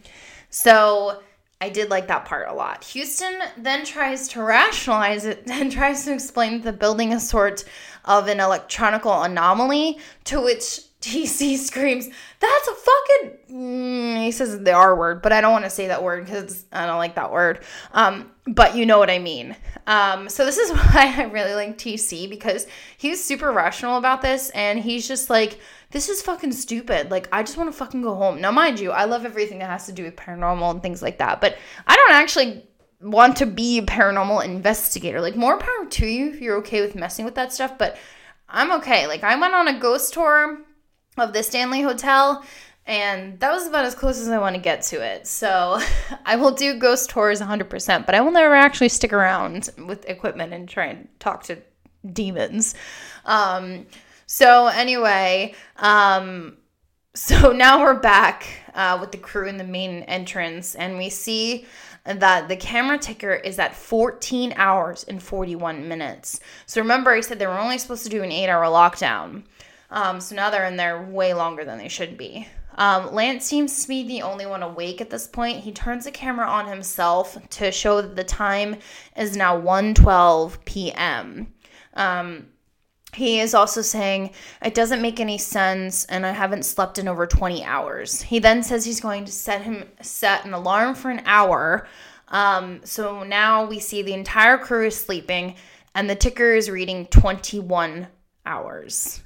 so I did like that part a lot. Houston then tries to rationalize it and tries to explain the building a sort of an electronical anomaly, to which TC screams, That's a fucking. Mm, he says the R word, but I don't want to say that word because I don't like that word. Um, but you know what I mean. Um, so this is why I really like TC because he's super rational about this and he's just like, This is fucking stupid. Like, I just want to fucking go home. Now, mind you, I love everything that has to do with paranormal and things like that, but I don't actually want to be a paranormal investigator. Like, more power to you if you're okay with messing with that stuff, but I'm okay. Like, I went on a ghost tour of the Stanley Hotel. And that was about as close as I want to get to it. So I will do ghost tours 100%, but I will never actually stick around with equipment and try and talk to demons. Um, so, anyway, um, so now we're back uh, with the crew in the main entrance, and we see that the camera ticker is at 14 hours and 41 minutes. So, remember, I said they were only supposed to do an eight hour lockdown. Um, so now they're in there way longer than they should be. Um, Lance seems to be the only one awake at this point. He turns the camera on himself to show that the time is now 1:12 p.m. Um, he is also saying, It doesn't make any sense, and I haven't slept in over 20 hours. He then says he's going to set him set an alarm for an hour. Um, so now we see the entire crew is sleeping, and the ticker is reading 21 hours.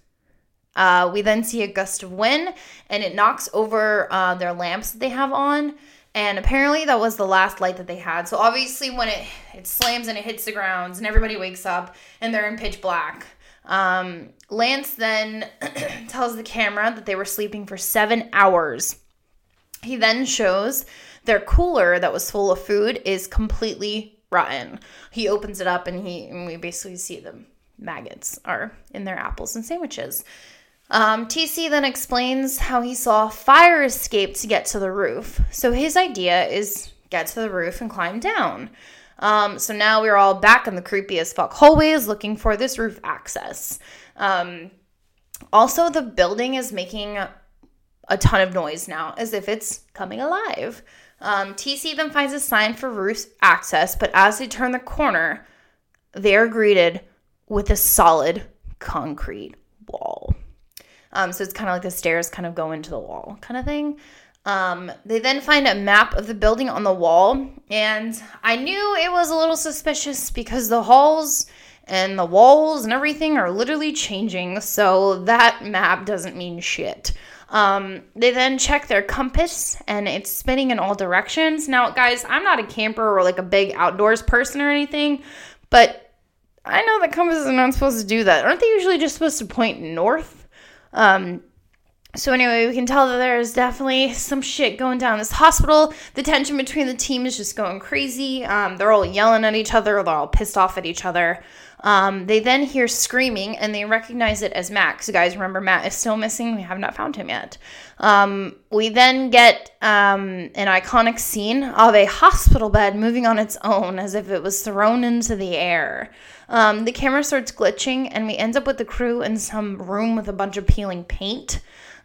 Uh, we then see a gust of wind, and it knocks over uh, their lamps that they have on. And apparently that was the last light that they had. So obviously when it it slams and it hits the grounds, and everybody wakes up, and they're in pitch black. Um, Lance then tells the camera that they were sleeping for seven hours. He then shows their cooler that was full of food is completely rotten. He opens it up and he and we basically see the maggots are in their apples and sandwiches. Um, TC then explains how he saw fire escape to get to the roof. So his idea is get to the roof and climb down. Um, so now we're all back in the creepy as fuck hallways looking for this roof access. Um, also, the building is making a ton of noise now, as if it's coming alive. Um, TC then finds a sign for roof access, but as they turn the corner, they are greeted with a solid concrete wall. Um, so it's kind of like the stairs kind of go into the wall kind of thing. Um, they then find a map of the building on the wall, and I knew it was a little suspicious because the halls and the walls and everything are literally changing, so that map doesn't mean shit. Um, they then check their compass and it's spinning in all directions. Now, guys, I'm not a camper or like a big outdoors person or anything, but I know that compasses are not supposed to do that. Aren't they usually just supposed to point north? Um, so anyway, we can tell that there's definitely some shit going down this hospital. The tension between the team is just going crazy. Um, they're all yelling at each other. They're all pissed off at each other. Um, they then hear screaming and they recognize it as Matt. So guys, remember Matt is still missing. We have not found him yet. Um, we then get um, an iconic scene of a hospital bed moving on its own as if it was thrown into the air. Um, the camera starts glitching and we end up with the crew in some room with a bunch of peeling paint.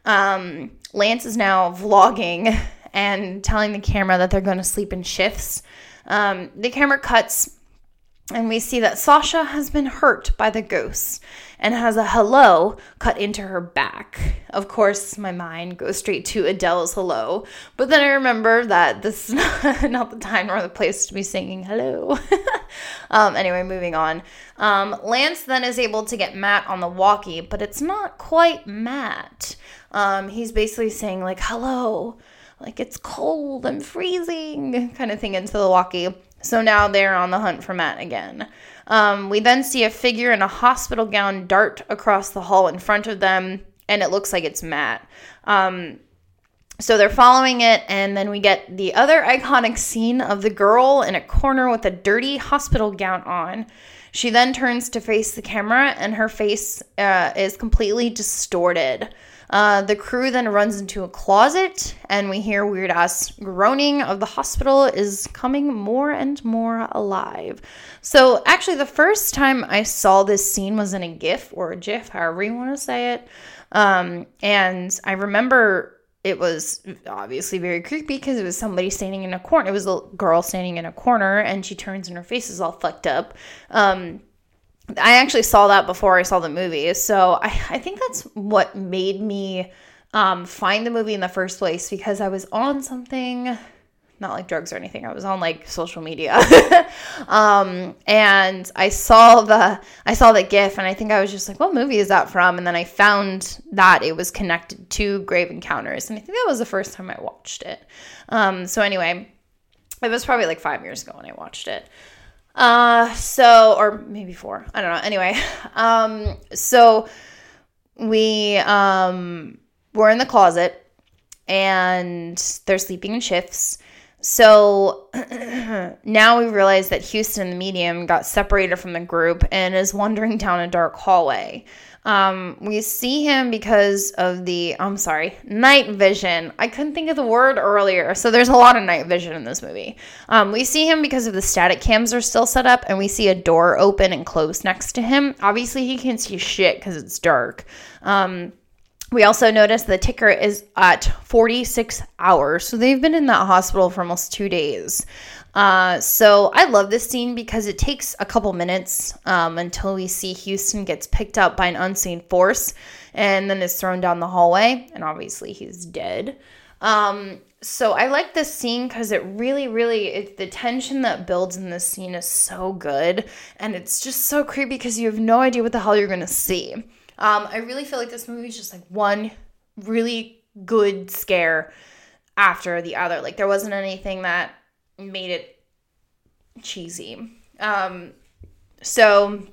Um, Lance is now vlogging and telling the camera that they're going to sleep in shifts. Um, the camera cuts and we see that Sasha has been hurt by the ghosts and has a hello cut into her back. Of course, my mind goes straight to Adele's hello, but then I remember that this is not the time nor the place to be singing hello. um, anyway, moving on. Um, Lance then is able to get Matt on the walkie, but it's not quite Matt. Um, he's basically saying, like, hello, like it's cold, I'm freezing, kind of thing into the walkie. So now they're on the hunt for Matt again. Um, we then see a figure in a hospital gown dart across the hall in front of them, and it looks like it's Matt. Um, so they're following it, and then we get the other iconic scene of the girl in a corner with a dirty hospital gown on. She then turns to face the camera, and her face uh, is completely distorted. Uh, the crew then runs into a closet, and we hear weird ass groaning of the hospital is coming more and more alive. So, actually, the first time I saw this scene was in a GIF or a GIF, however you want to say it. Um, and I remember it was obviously very creepy because it was somebody standing in a corner. It was a girl standing in a corner, and she turns and her face is all fucked up. Um, I actually saw that before I saw the movie. So I, I think that's what made me um, find the movie in the first place because I was on something, not like drugs or anything. I was on like social media. um, and I saw the I saw the GIF and I think I was just like, what movie is that from? And then I found that it was connected to Grave Encounters. And I think that was the first time I watched it. Um, so anyway, it was probably like five years ago when I watched it. Uh, so, or maybe four. I don't know. Anyway, um, so we um, were in the closet and they're sleeping in shifts. So now we realize that Houston, the medium, got separated from the group and is wandering down a dark hallway. Um, we see him because of the, I'm sorry, night vision. I couldn't think of the word earlier. So there's a lot of night vision in this movie. Um, we see him because of the static cams are still set up and we see a door open and close next to him. Obviously, he can't see shit because it's dark. Um, we also notice the ticker is at 46 hours. So they've been in that hospital for almost two days. Uh, so I love this scene because it takes a couple minutes um, until we see Houston gets picked up by an unseen force and then is thrown down the hallway. And obviously he's dead. Um, so I like this scene because it really, really, it, the tension that builds in this scene is so good. And it's just so creepy because you have no idea what the hell you're going to see. Um, I really feel like this movie is just like one really good scare after the other. Like there wasn't anything that made it cheesy. Um, so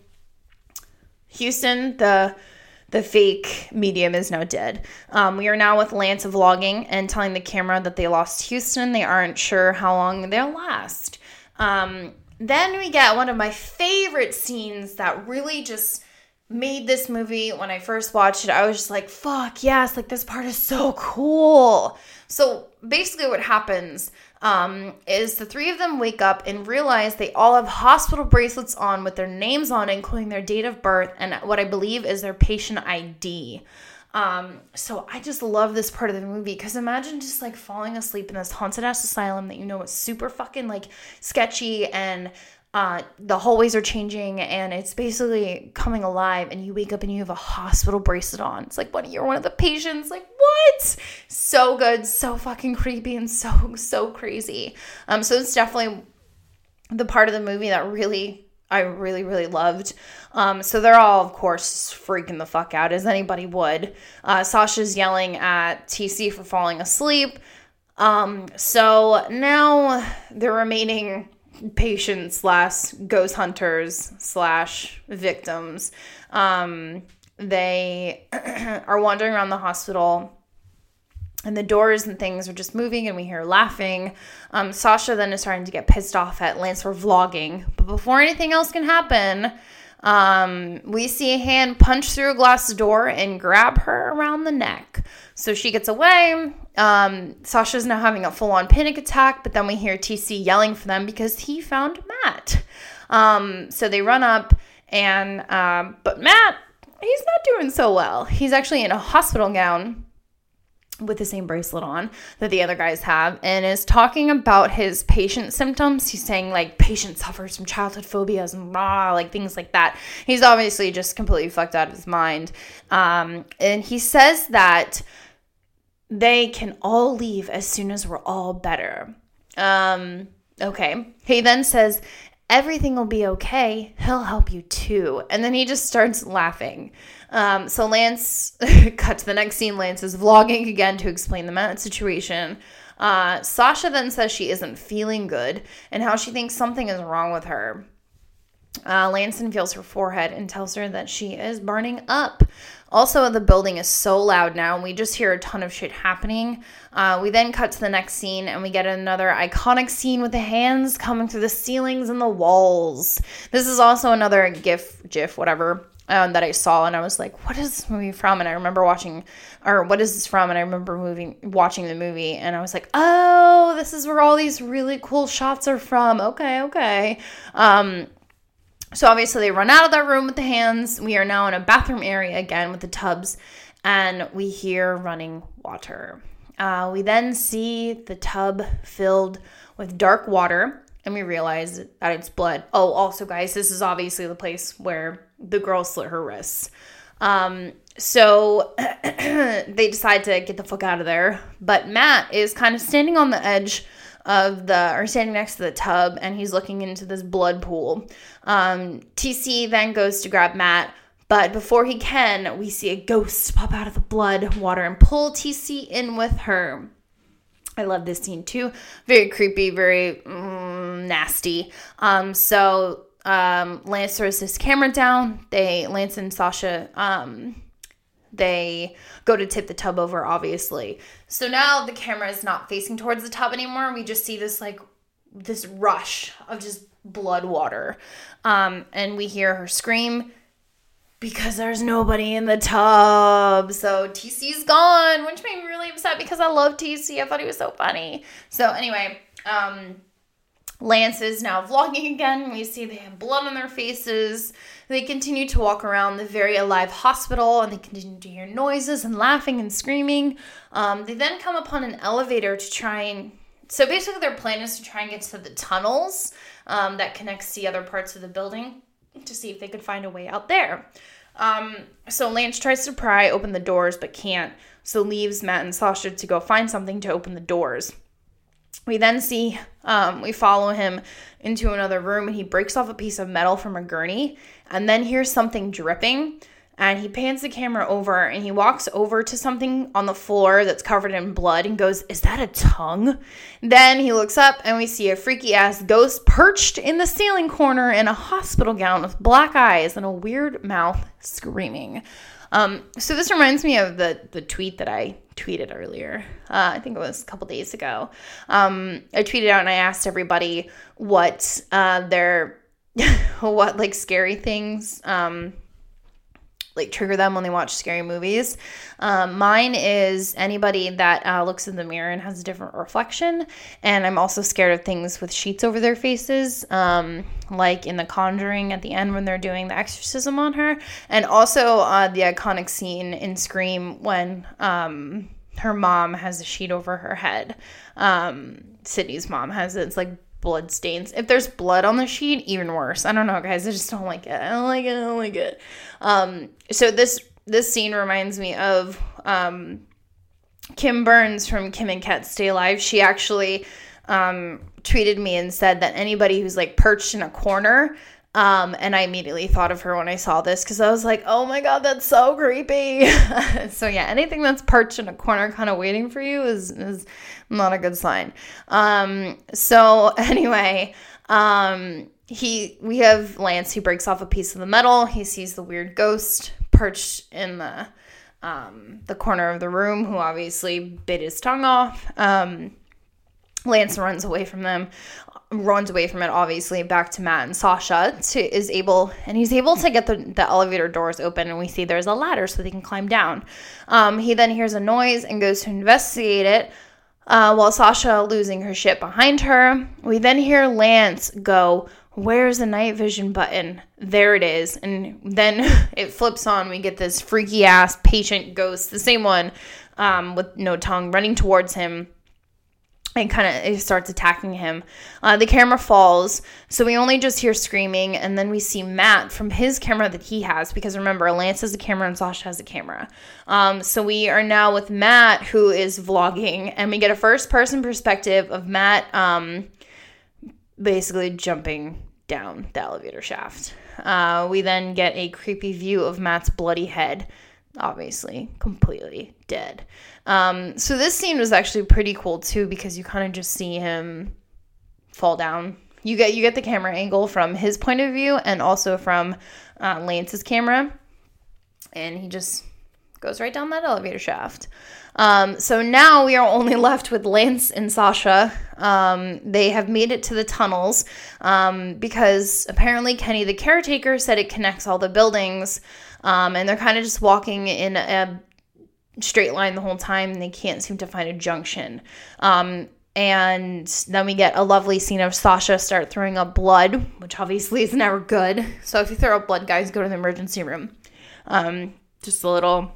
Houston, the the fake medium is now dead. Um, we are now with Lance vlogging and telling the camera that they lost Houston. They aren't sure how long they'll last. Um, then we get one of my favorite scenes that really just made this movie when I first watched it. I was just like, fuck, yes, like this part is so cool. So basically, what happens um, is the three of them wake up and realize they all have hospital bracelets on with their names on, including their date of birth and what I believe is their patient ID. Um, so I just love this part of the movie because imagine just like falling asleep in this haunted ass asylum that you know is super fucking like sketchy and uh, the hallways are changing and it's basically coming alive and you wake up and you have a hospital bracelet on. It's like what you're one of the patients. Like what? So good so fucking creepy and so so crazy. Um so it's definitely the part of the movie that really i really really loved. Um so they're all of course freaking the fuck out as anybody would. Uh sasha's yelling at tc for falling asleep. Um so now the remaining patients slash ghost hunters slash victims. Um, they are wandering around the hospital and the doors and things are just moving and we hear laughing. Um, Sasha then is starting to get pissed off at Lance for vlogging. But before anything else can happen, um, we see a hand punch through a glass door and grab her around the neck. So she gets away. Um, Sasha's now having a full on panic attack, but then we hear TC yelling for them because he found Matt. Um, so they run up, and um, but Matt, he's not doing so well. He's actually in a hospital gown with the same bracelet on that the other guys have and is talking about his patient symptoms. He's saying like patient suffers from childhood phobias and rah, like things like that. He's obviously just completely fucked out of his mind. Um, and he says that they can all leave as soon as we're all better. Um, okay. He then says, everything will be okay. He'll help you too. And then he just starts laughing. Um, so Lance, cut to the next scene. Lance is vlogging again to explain the Matt situation. Uh, Sasha then says she isn't feeling good and how she thinks something is wrong with her. Uh, Lanson feels her forehead and tells her that she is burning up. Also, the building is so loud now, and we just hear a ton of shit happening. Uh, we then cut to the next scene, and we get another iconic scene with the hands coming through the ceilings and the walls. This is also another GIF, GIF, whatever, um, that I saw, and I was like, "What is this movie from?" And I remember watching, or what is this from? And I remember moving, watching the movie, and I was like, "Oh, this is where all these really cool shots are from." Okay, okay. Um, so obviously they run out of that room with the hands. We are now in a bathroom area again with the tubs, and we hear running water. Uh, we then see the tub filled with dark water, and we realize that it's blood. Oh, also, guys, this is obviously the place where the girl slit her wrists. Um, so they decide to get the fuck out of there. But Matt is kind of standing on the edge of the or standing next to the tub and he's looking into this blood pool. Um, TC then goes to grab Matt, but before he can, we see a ghost pop out of the blood water and pull TC in with her. I love this scene too. Very creepy, very mm, nasty. Um, so um, Lance throws his camera down. They Lance and Sasha um, they go to tip the tub over, obviously. So now the camera is not facing towards the top anymore. We just see this like this rush of just blood water. Um, and we hear her scream because there's nobody in the tub. So TC's gone, which made me really upset because I love TC. I thought he was so funny. So anyway, um, Lance is now vlogging again. We see they have blood on their faces. They continue to walk around the very alive hospital and they continue to hear noises and laughing and screaming. Um, they then come upon an elevator to try and. So basically, their plan is to try and get to the tunnels um, that connects the other parts of the building to see if they could find a way out there. Um, so Lance tries to pry open the doors but can't, so leaves Matt and Sasha to go find something to open the doors. We then see, um, we follow him into another room and he breaks off a piece of metal from a gurney and then hears something dripping and he pans the camera over and he walks over to something on the floor that's covered in blood and goes, Is that a tongue? Then he looks up and we see a freaky ass ghost perched in the ceiling corner in a hospital gown with black eyes and a weird mouth screaming. Um, so this reminds me of the the tweet that I tweeted earlier. Uh, I think it was a couple days ago. Um, I tweeted out and I asked everybody what uh, their what like scary things um, like trigger them when they watch scary movies. Um, mine is anybody that uh, looks in the mirror and has a different reflection. And I'm also scared of things with sheets over their faces, um, like in The Conjuring at the end when they're doing the exorcism on her. And also uh, the iconic scene in Scream when um, her mom has a sheet over her head. Um, Sidney's mom has it. It's like blood stains. If there's blood on the sheet, even worse. I don't know, guys. I just don't like it. I don't like it. I don't like it. Um, so this this scene reminds me of um, Kim Burns from Kim and Ket Stay Alive. She actually um, tweeted me and said that anybody who's like perched in a corner um, and I immediately thought of her when I saw this because I was like, oh my God, that's so creepy. so, yeah, anything that's perched in a corner kind of waiting for you is, is not a good sign. Um, so, anyway, um, he we have Lance, he breaks off a piece of the metal. He sees the weird ghost perched in the um, the corner of the room, who obviously bit his tongue off. Um, Lance runs away from them runs away from it obviously back to matt and sasha to is able and he's able to get the, the elevator doors open and we see there's a ladder so they can climb down. Um, he then hears a noise and goes to investigate it uh, while sasha losing her shit behind her. We then hear lance go where's the night vision button? There it is. And then it flips on. We get this freaky ass patient ghost the same one um, with no tongue running towards him and kind of starts attacking him. Uh, the camera falls, so we only just hear screaming, and then we see Matt from his camera that he has, because remember, Lance has a camera and Sasha has a camera. Um, so we are now with Matt, who is vlogging, and we get a first person perspective of Matt um, basically jumping down the elevator shaft. Uh, we then get a creepy view of Matt's bloody head obviously completely dead. Um, so this scene was actually pretty cool too because you kind of just see him fall down. You get you get the camera angle from his point of view and also from uh, Lance's camera, and he just goes right down that elevator shaft. Um, so now we are only left with Lance and Sasha. Um, they have made it to the tunnels um, because apparently Kenny, the caretaker, said it connects all the buildings. Um, and they're kind of just walking in a straight line the whole time and they can't seem to find a junction. Um, and then we get a lovely scene of Sasha start throwing up blood, which obviously is never good. So if you throw up blood, guys, go to the emergency room. Um, just a little,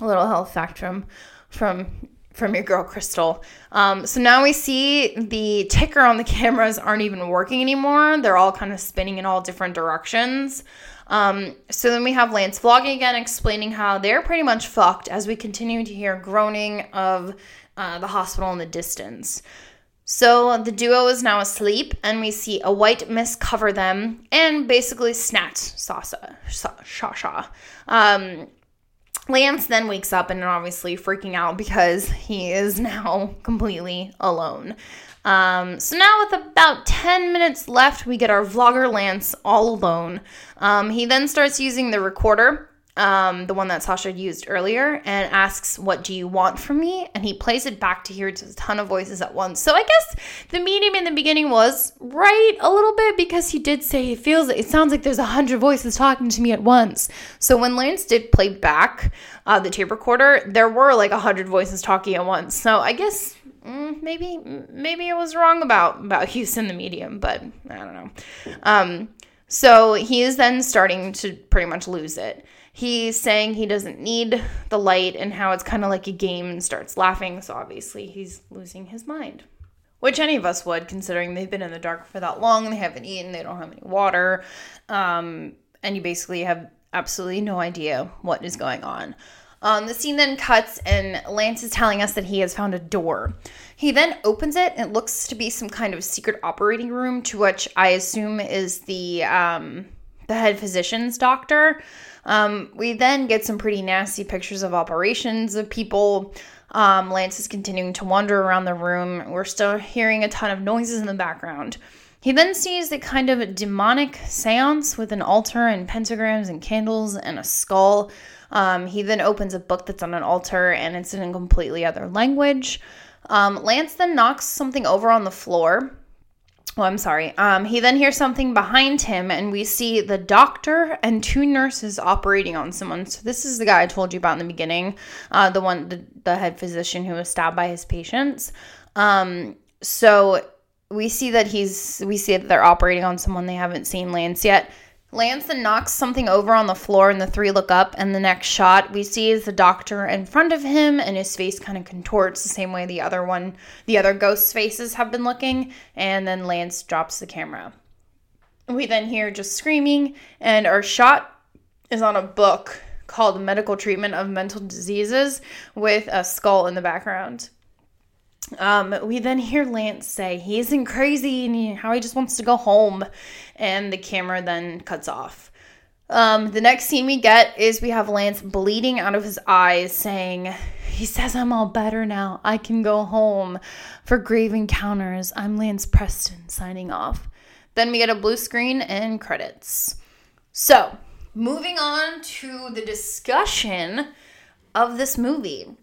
a little health fact from from from your girl Crystal. Um, so now we see the ticker on the cameras aren't even working anymore. They're all kind of spinning in all different directions. Um, so then we have Lance vlogging again, explaining how they're pretty much fucked as we continue to hear groaning of uh, the hospital in the distance. So the duo is now asleep, and we see a white mist cover them and basically snatch Sasa, Shasha. Um, Lance then wakes up and obviously freaking out because he is now completely alone. Um, so now with about 10 minutes left, we get our vlogger Lance all alone. Um, he then starts using the recorder, um, the one that Sasha used earlier, and asks, What do you want from me? And he plays it back to hear a ton of voices at once. So I guess the medium in the beginning was right a little bit because he did say it feels, it sounds like there's a hundred voices talking to me at once. So when Lance did play back uh, the tape recorder, there were like a hundred voices talking at once. So I guess mm, maybe maybe I was wrong about about in the medium, but I don't know. Um, so he is then starting to pretty much lose it. He's saying he doesn't need the light and how it's kind of like a game and starts laughing. So obviously he's losing his mind. Which any of us would, considering they've been in the dark for that long, they haven't eaten, they don't have any water, um, and you basically have absolutely no idea what is going on. Um, the scene then cuts, and Lance is telling us that he has found a door. He then opens it, and it looks to be some kind of secret operating room, to which I assume is the um, the head physician's doctor. Um, we then get some pretty nasty pictures of operations of people. Um, Lance is continuing to wander around the room. We're still hearing a ton of noises in the background. He then sees a kind of demonic seance with an altar and pentagrams and candles and a skull. Um, he then opens a book that's on an altar and it's in a completely other language. Um, Lance then knocks something over on the floor. Oh, I'm sorry. Um, he then hears something behind him, and we see the doctor and two nurses operating on someone. So this is the guy I told you about in the beginning, uh, the one, the, the head physician who was stabbed by his patients. Um, so we see that he's, we see that they're operating on someone. They haven't seen Lance yet. Lance then knocks something over on the floor, and the three look up. And the next shot we see is the doctor in front of him, and his face kind of contorts the same way the other one, the other ghost faces have been looking. And then Lance drops the camera. We then hear just screaming, and our shot is on a book called Medical Treatment of Mental Diseases with a skull in the background. Um, we then hear Lance say he isn't crazy and how he just wants to go home, and the camera then cuts off. Um, the next scene we get is we have Lance bleeding out of his eyes, saying, He says I'm all better now. I can go home. For Grave Encounters, I'm Lance Preston signing off. Then we get a blue screen and credits. So, moving on to the discussion of this movie.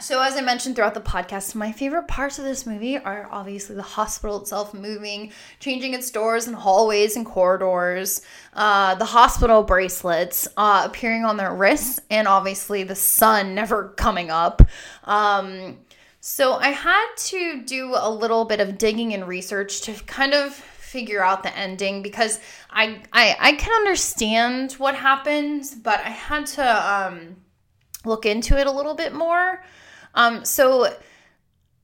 So, as I mentioned throughout the podcast, my favorite parts of this movie are obviously the hospital itself moving, changing its doors and hallways and corridors, uh, the hospital bracelets uh, appearing on their wrists, and obviously the sun never coming up. Um, so, I had to do a little bit of digging and research to kind of figure out the ending because I I, I can understand what happens, but I had to um, look into it a little bit more. Um, so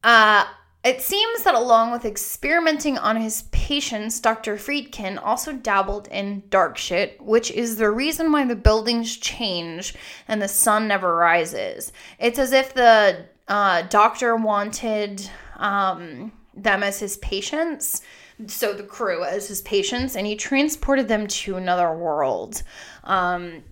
uh, it seems that along with experimenting on his patients, Dr. Friedkin also dabbled in dark shit, which is the reason why the buildings change and the sun never rises. It's as if the uh, doctor wanted um, them as his patients, so the crew as his patients, and he transported them to another world. Um,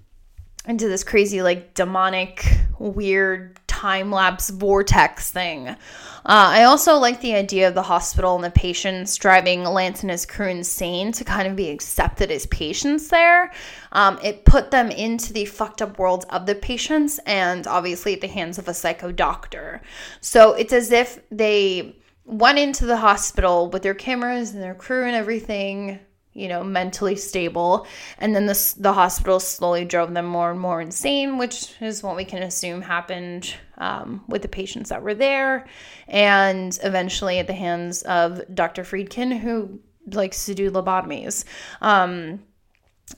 into this crazy, like, demonic, weird time lapse vortex thing. Uh, I also like the idea of the hospital and the patients driving Lance and his crew insane to kind of be accepted as patients there. Um, it put them into the fucked up worlds of the patients and obviously at the hands of a psycho doctor. So it's as if they went into the hospital with their cameras and their crew and everything you know, mentally stable. And then the, the hospital slowly drove them more and more insane, which is what we can assume happened um, with the patients that were there. And eventually at the hands of Dr. Friedkin, who likes to do lobotomies. Um,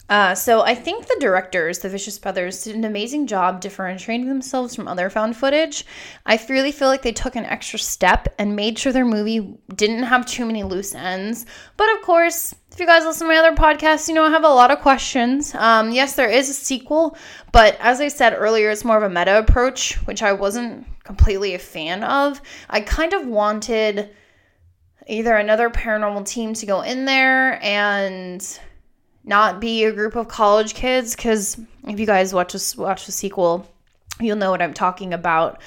uh, so I think the directors, the Vicious Brothers, did an amazing job differentiating themselves from other found footage. I really feel like they took an extra step and made sure their movie didn't have too many loose ends. But of course, if you guys listen to my other podcasts, you know I have a lot of questions. Um, yes, there is a sequel, but as I said earlier, it's more of a meta approach, which I wasn't completely a fan of. I kind of wanted either another paranormal team to go in there and not be a group of college kids because if you guys watch this watch the sequel you'll know what i'm talking about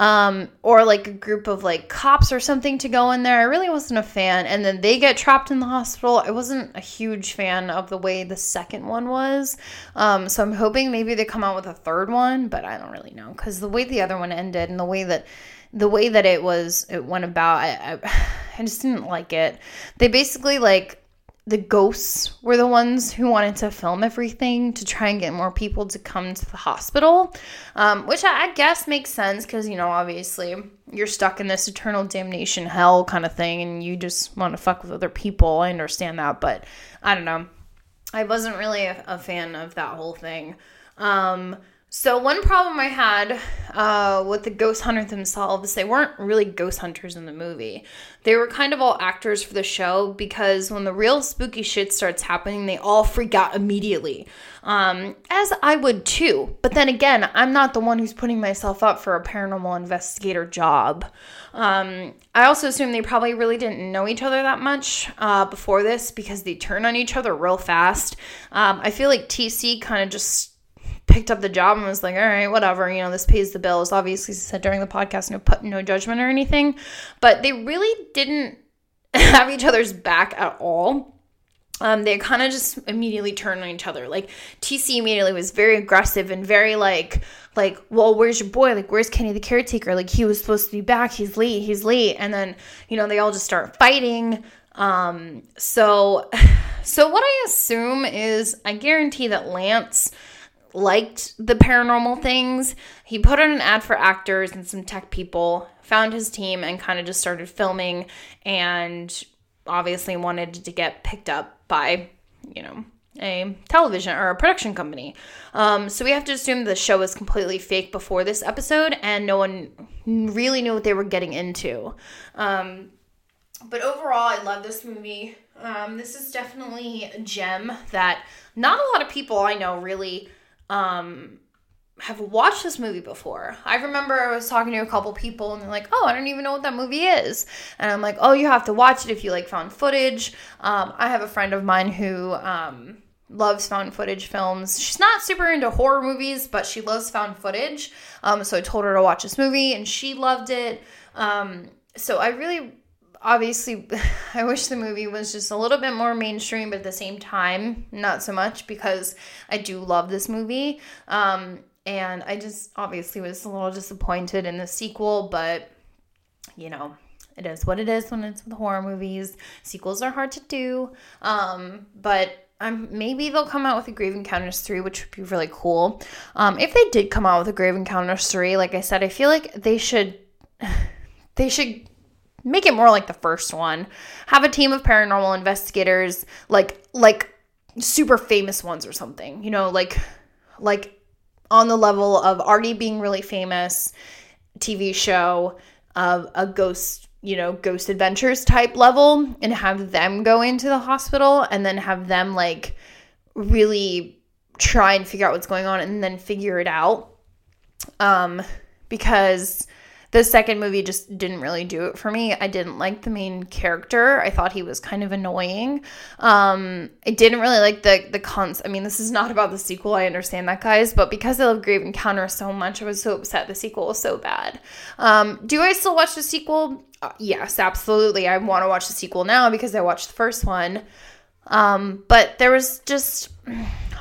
um, or like a group of like cops or something to go in there. I really wasn't a fan. And then they get trapped in the hospital. I wasn't a huge fan of the way the second one was. Um, so i'm hoping maybe they come out with a third one but i don't really know. Because the way the other one ended and the way that the way that it was it went about I, I, I just didn't like it. They basically like the ghosts were the ones who wanted to film everything to try and get more people to come to the hospital, um, which I, I guess makes sense because, you know, obviously you're stuck in this eternal damnation hell kind of thing and you just want to fuck with other people. I understand that, but I don't know. I wasn't really a, a fan of that whole thing. Um, so one problem I had uh, with the ghost hunters themselves, they weren't really ghost hunters in the movie. They were kind of all actors for the show because when the real spooky shit starts happening, they all freak out immediately. Um, as I would too. But then again, I'm not the one who's putting myself up for a paranormal investigator job. Um, I also assume they probably really didn't know each other that much uh, before this because they turn on each other real fast. Um, I feel like TC kind of just picked up the job and was like, all right, whatever, you know, this pays the bills. Obviously, said during the podcast, no put no judgment or anything, but they really didn't have each other's back at all. Um, they kind of just immediately turned on each other. Like TC immediately was very aggressive and very like, like, well, where's your boy? Like, where's Kenny the caretaker? Like, he was supposed to be back. He's late. He's late. And then, you know, they all just start fighting. Um, so, so what I assume is, I guarantee that Lance liked the paranormal things. He put on an ad for actors and some tech people, found his team, and kind of just started filming and obviously wanted to get picked up by, you know, a television or a production company. Um, so we have to assume the show was completely fake before this episode and no one really knew what they were getting into. Um, but overall, I love this movie. Um, this is definitely a gem that not a lot of people I know really um, have watched this movie before. I remember I was talking to a couple people and they're like, "Oh, I don't even know what that movie is," and I'm like, "Oh, you have to watch it if you like found footage." Um, I have a friend of mine who um, loves found footage films. She's not super into horror movies, but she loves found footage. Um, so I told her to watch this movie, and she loved it. Um, so I really obviously i wish the movie was just a little bit more mainstream but at the same time not so much because i do love this movie. Um, and i just obviously was a little disappointed in the sequel but you know it is what it is when it's with horror movies. Sequels are hard to do. Um, but um, maybe they'll come out with a Grave Encounters 3, which would be really cool. Um, if they did come out with a Grave Encounters 3, like I said, I feel like they should they should make it more like the first one. Have a team of paranormal investigators, like like super famous ones or something. You know, like like on the level of already being really famous TV show of a ghost, you know, ghost adventures type level and have them go into the hospital and then have them like really try and figure out what's going on and then figure it out. Um because the second movie just didn't really do it for me. I didn't like the main character. I thought he was kind of annoying. Um, I didn't really like the the cons. I mean, this is not about the sequel. I understand that, guys, but because I love Grave Encounter so much, I was so upset the sequel was so bad. Um, do I still watch the sequel? Uh, yes, absolutely. I want to watch the sequel now because I watched the first one. Um, but there was just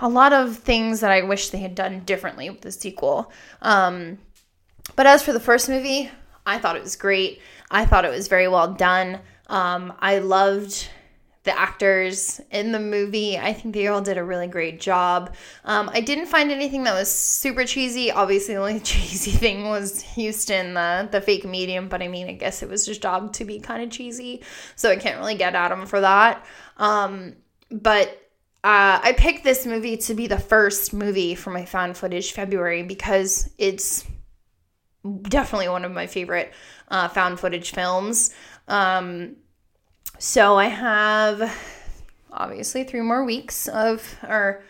a lot of things that I wish they had done differently with the sequel. Um, but as for the first movie, I thought it was great. I thought it was very well done. Um, I loved the actors in the movie. I think they all did a really great job. Um, I didn't find anything that was super cheesy. Obviously, the only cheesy thing was Houston, the the fake medium. But I mean, I guess it was his job to be kind of cheesy, so I can't really get at him for that. Um, but uh, I picked this movie to be the first movie for my found footage February because it's definitely one of my favorite uh, found footage films. Um, so I have obviously three more weeks of, or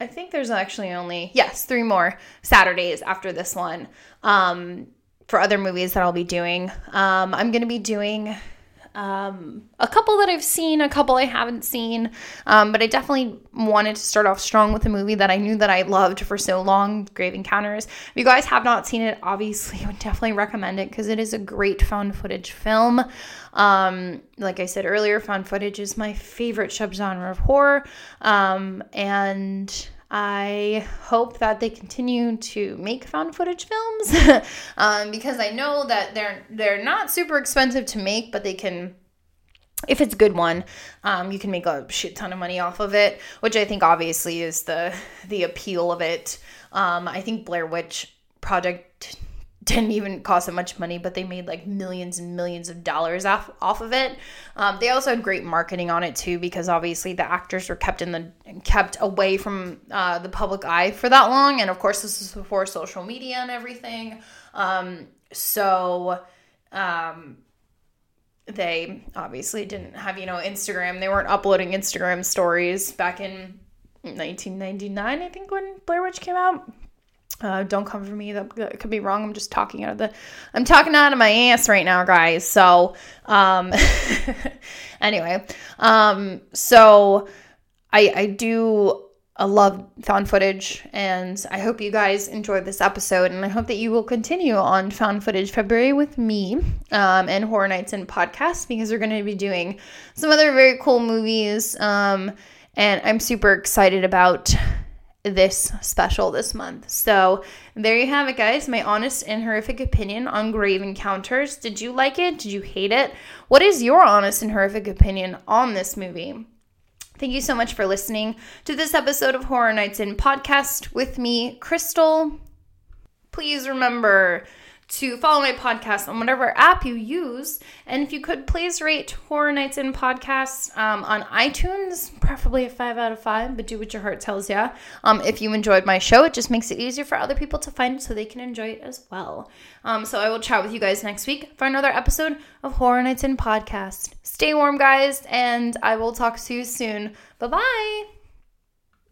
I think there's actually only, yes, three more Saturdays after this one um, for other movies that I'll be doing. Um, I'm going to be doing um, a couple that I've seen, a couple I haven't seen, um, but I definitely wanted to start off strong with a movie that I knew that I loved for so long, Grave Encounters. If you guys have not seen it, obviously I would definitely recommend it because it is a great found footage film. Um, like I said earlier, found footage is my favorite subgenre of horror, um, and I hope that they continue to make found footage films um, because I know that they're they're not super expensive to make, but they can if it's a good one, um, you can make a shit ton of money off of it, which I think obviously is the the appeal of it. Um, I think Blair Witch Project didn't even cost that much money, but they made like millions and millions of dollars off off of it. Um, they also had great marketing on it too, because obviously the actors were kept in the kept away from uh, the public eye for that long, and of course this was before social media and everything. Um, so um, they obviously didn't have you know Instagram. They weren't uploading Instagram stories back in 1999, I think, when Blair Witch came out. Uh, don't come for me. That, that, could be wrong. I'm just talking out of the. I'm talking out of my ass right now, guys. So, um, anyway, um, so I I do I love found footage, and I hope you guys enjoyed this episode, and I hope that you will continue on Found Footage February with me um, and Horror Nights and podcast because we're going to be doing some other very cool movies, um, and I'm super excited about this special this month. So there you have it, guys. My honest and horrific opinion on Grave Encounters. Did you like it? Did you hate it? What is your honest and horrific opinion on this movie? Thank you so much for listening to this episode of Horror Nights in Podcast with me, Crystal. Please remember to follow my podcast on whatever app you use. And if you could please rate Horror Nights in Podcast um, on iTunes, preferably a five out of five, but do what your heart tells you. Um, if you enjoyed my show, it just makes it easier for other people to find it so they can enjoy it as well. Um, so I will chat with you guys next week for another episode of Horror Nights in Podcast. Stay warm, guys, and I will talk to you soon. Bye bye.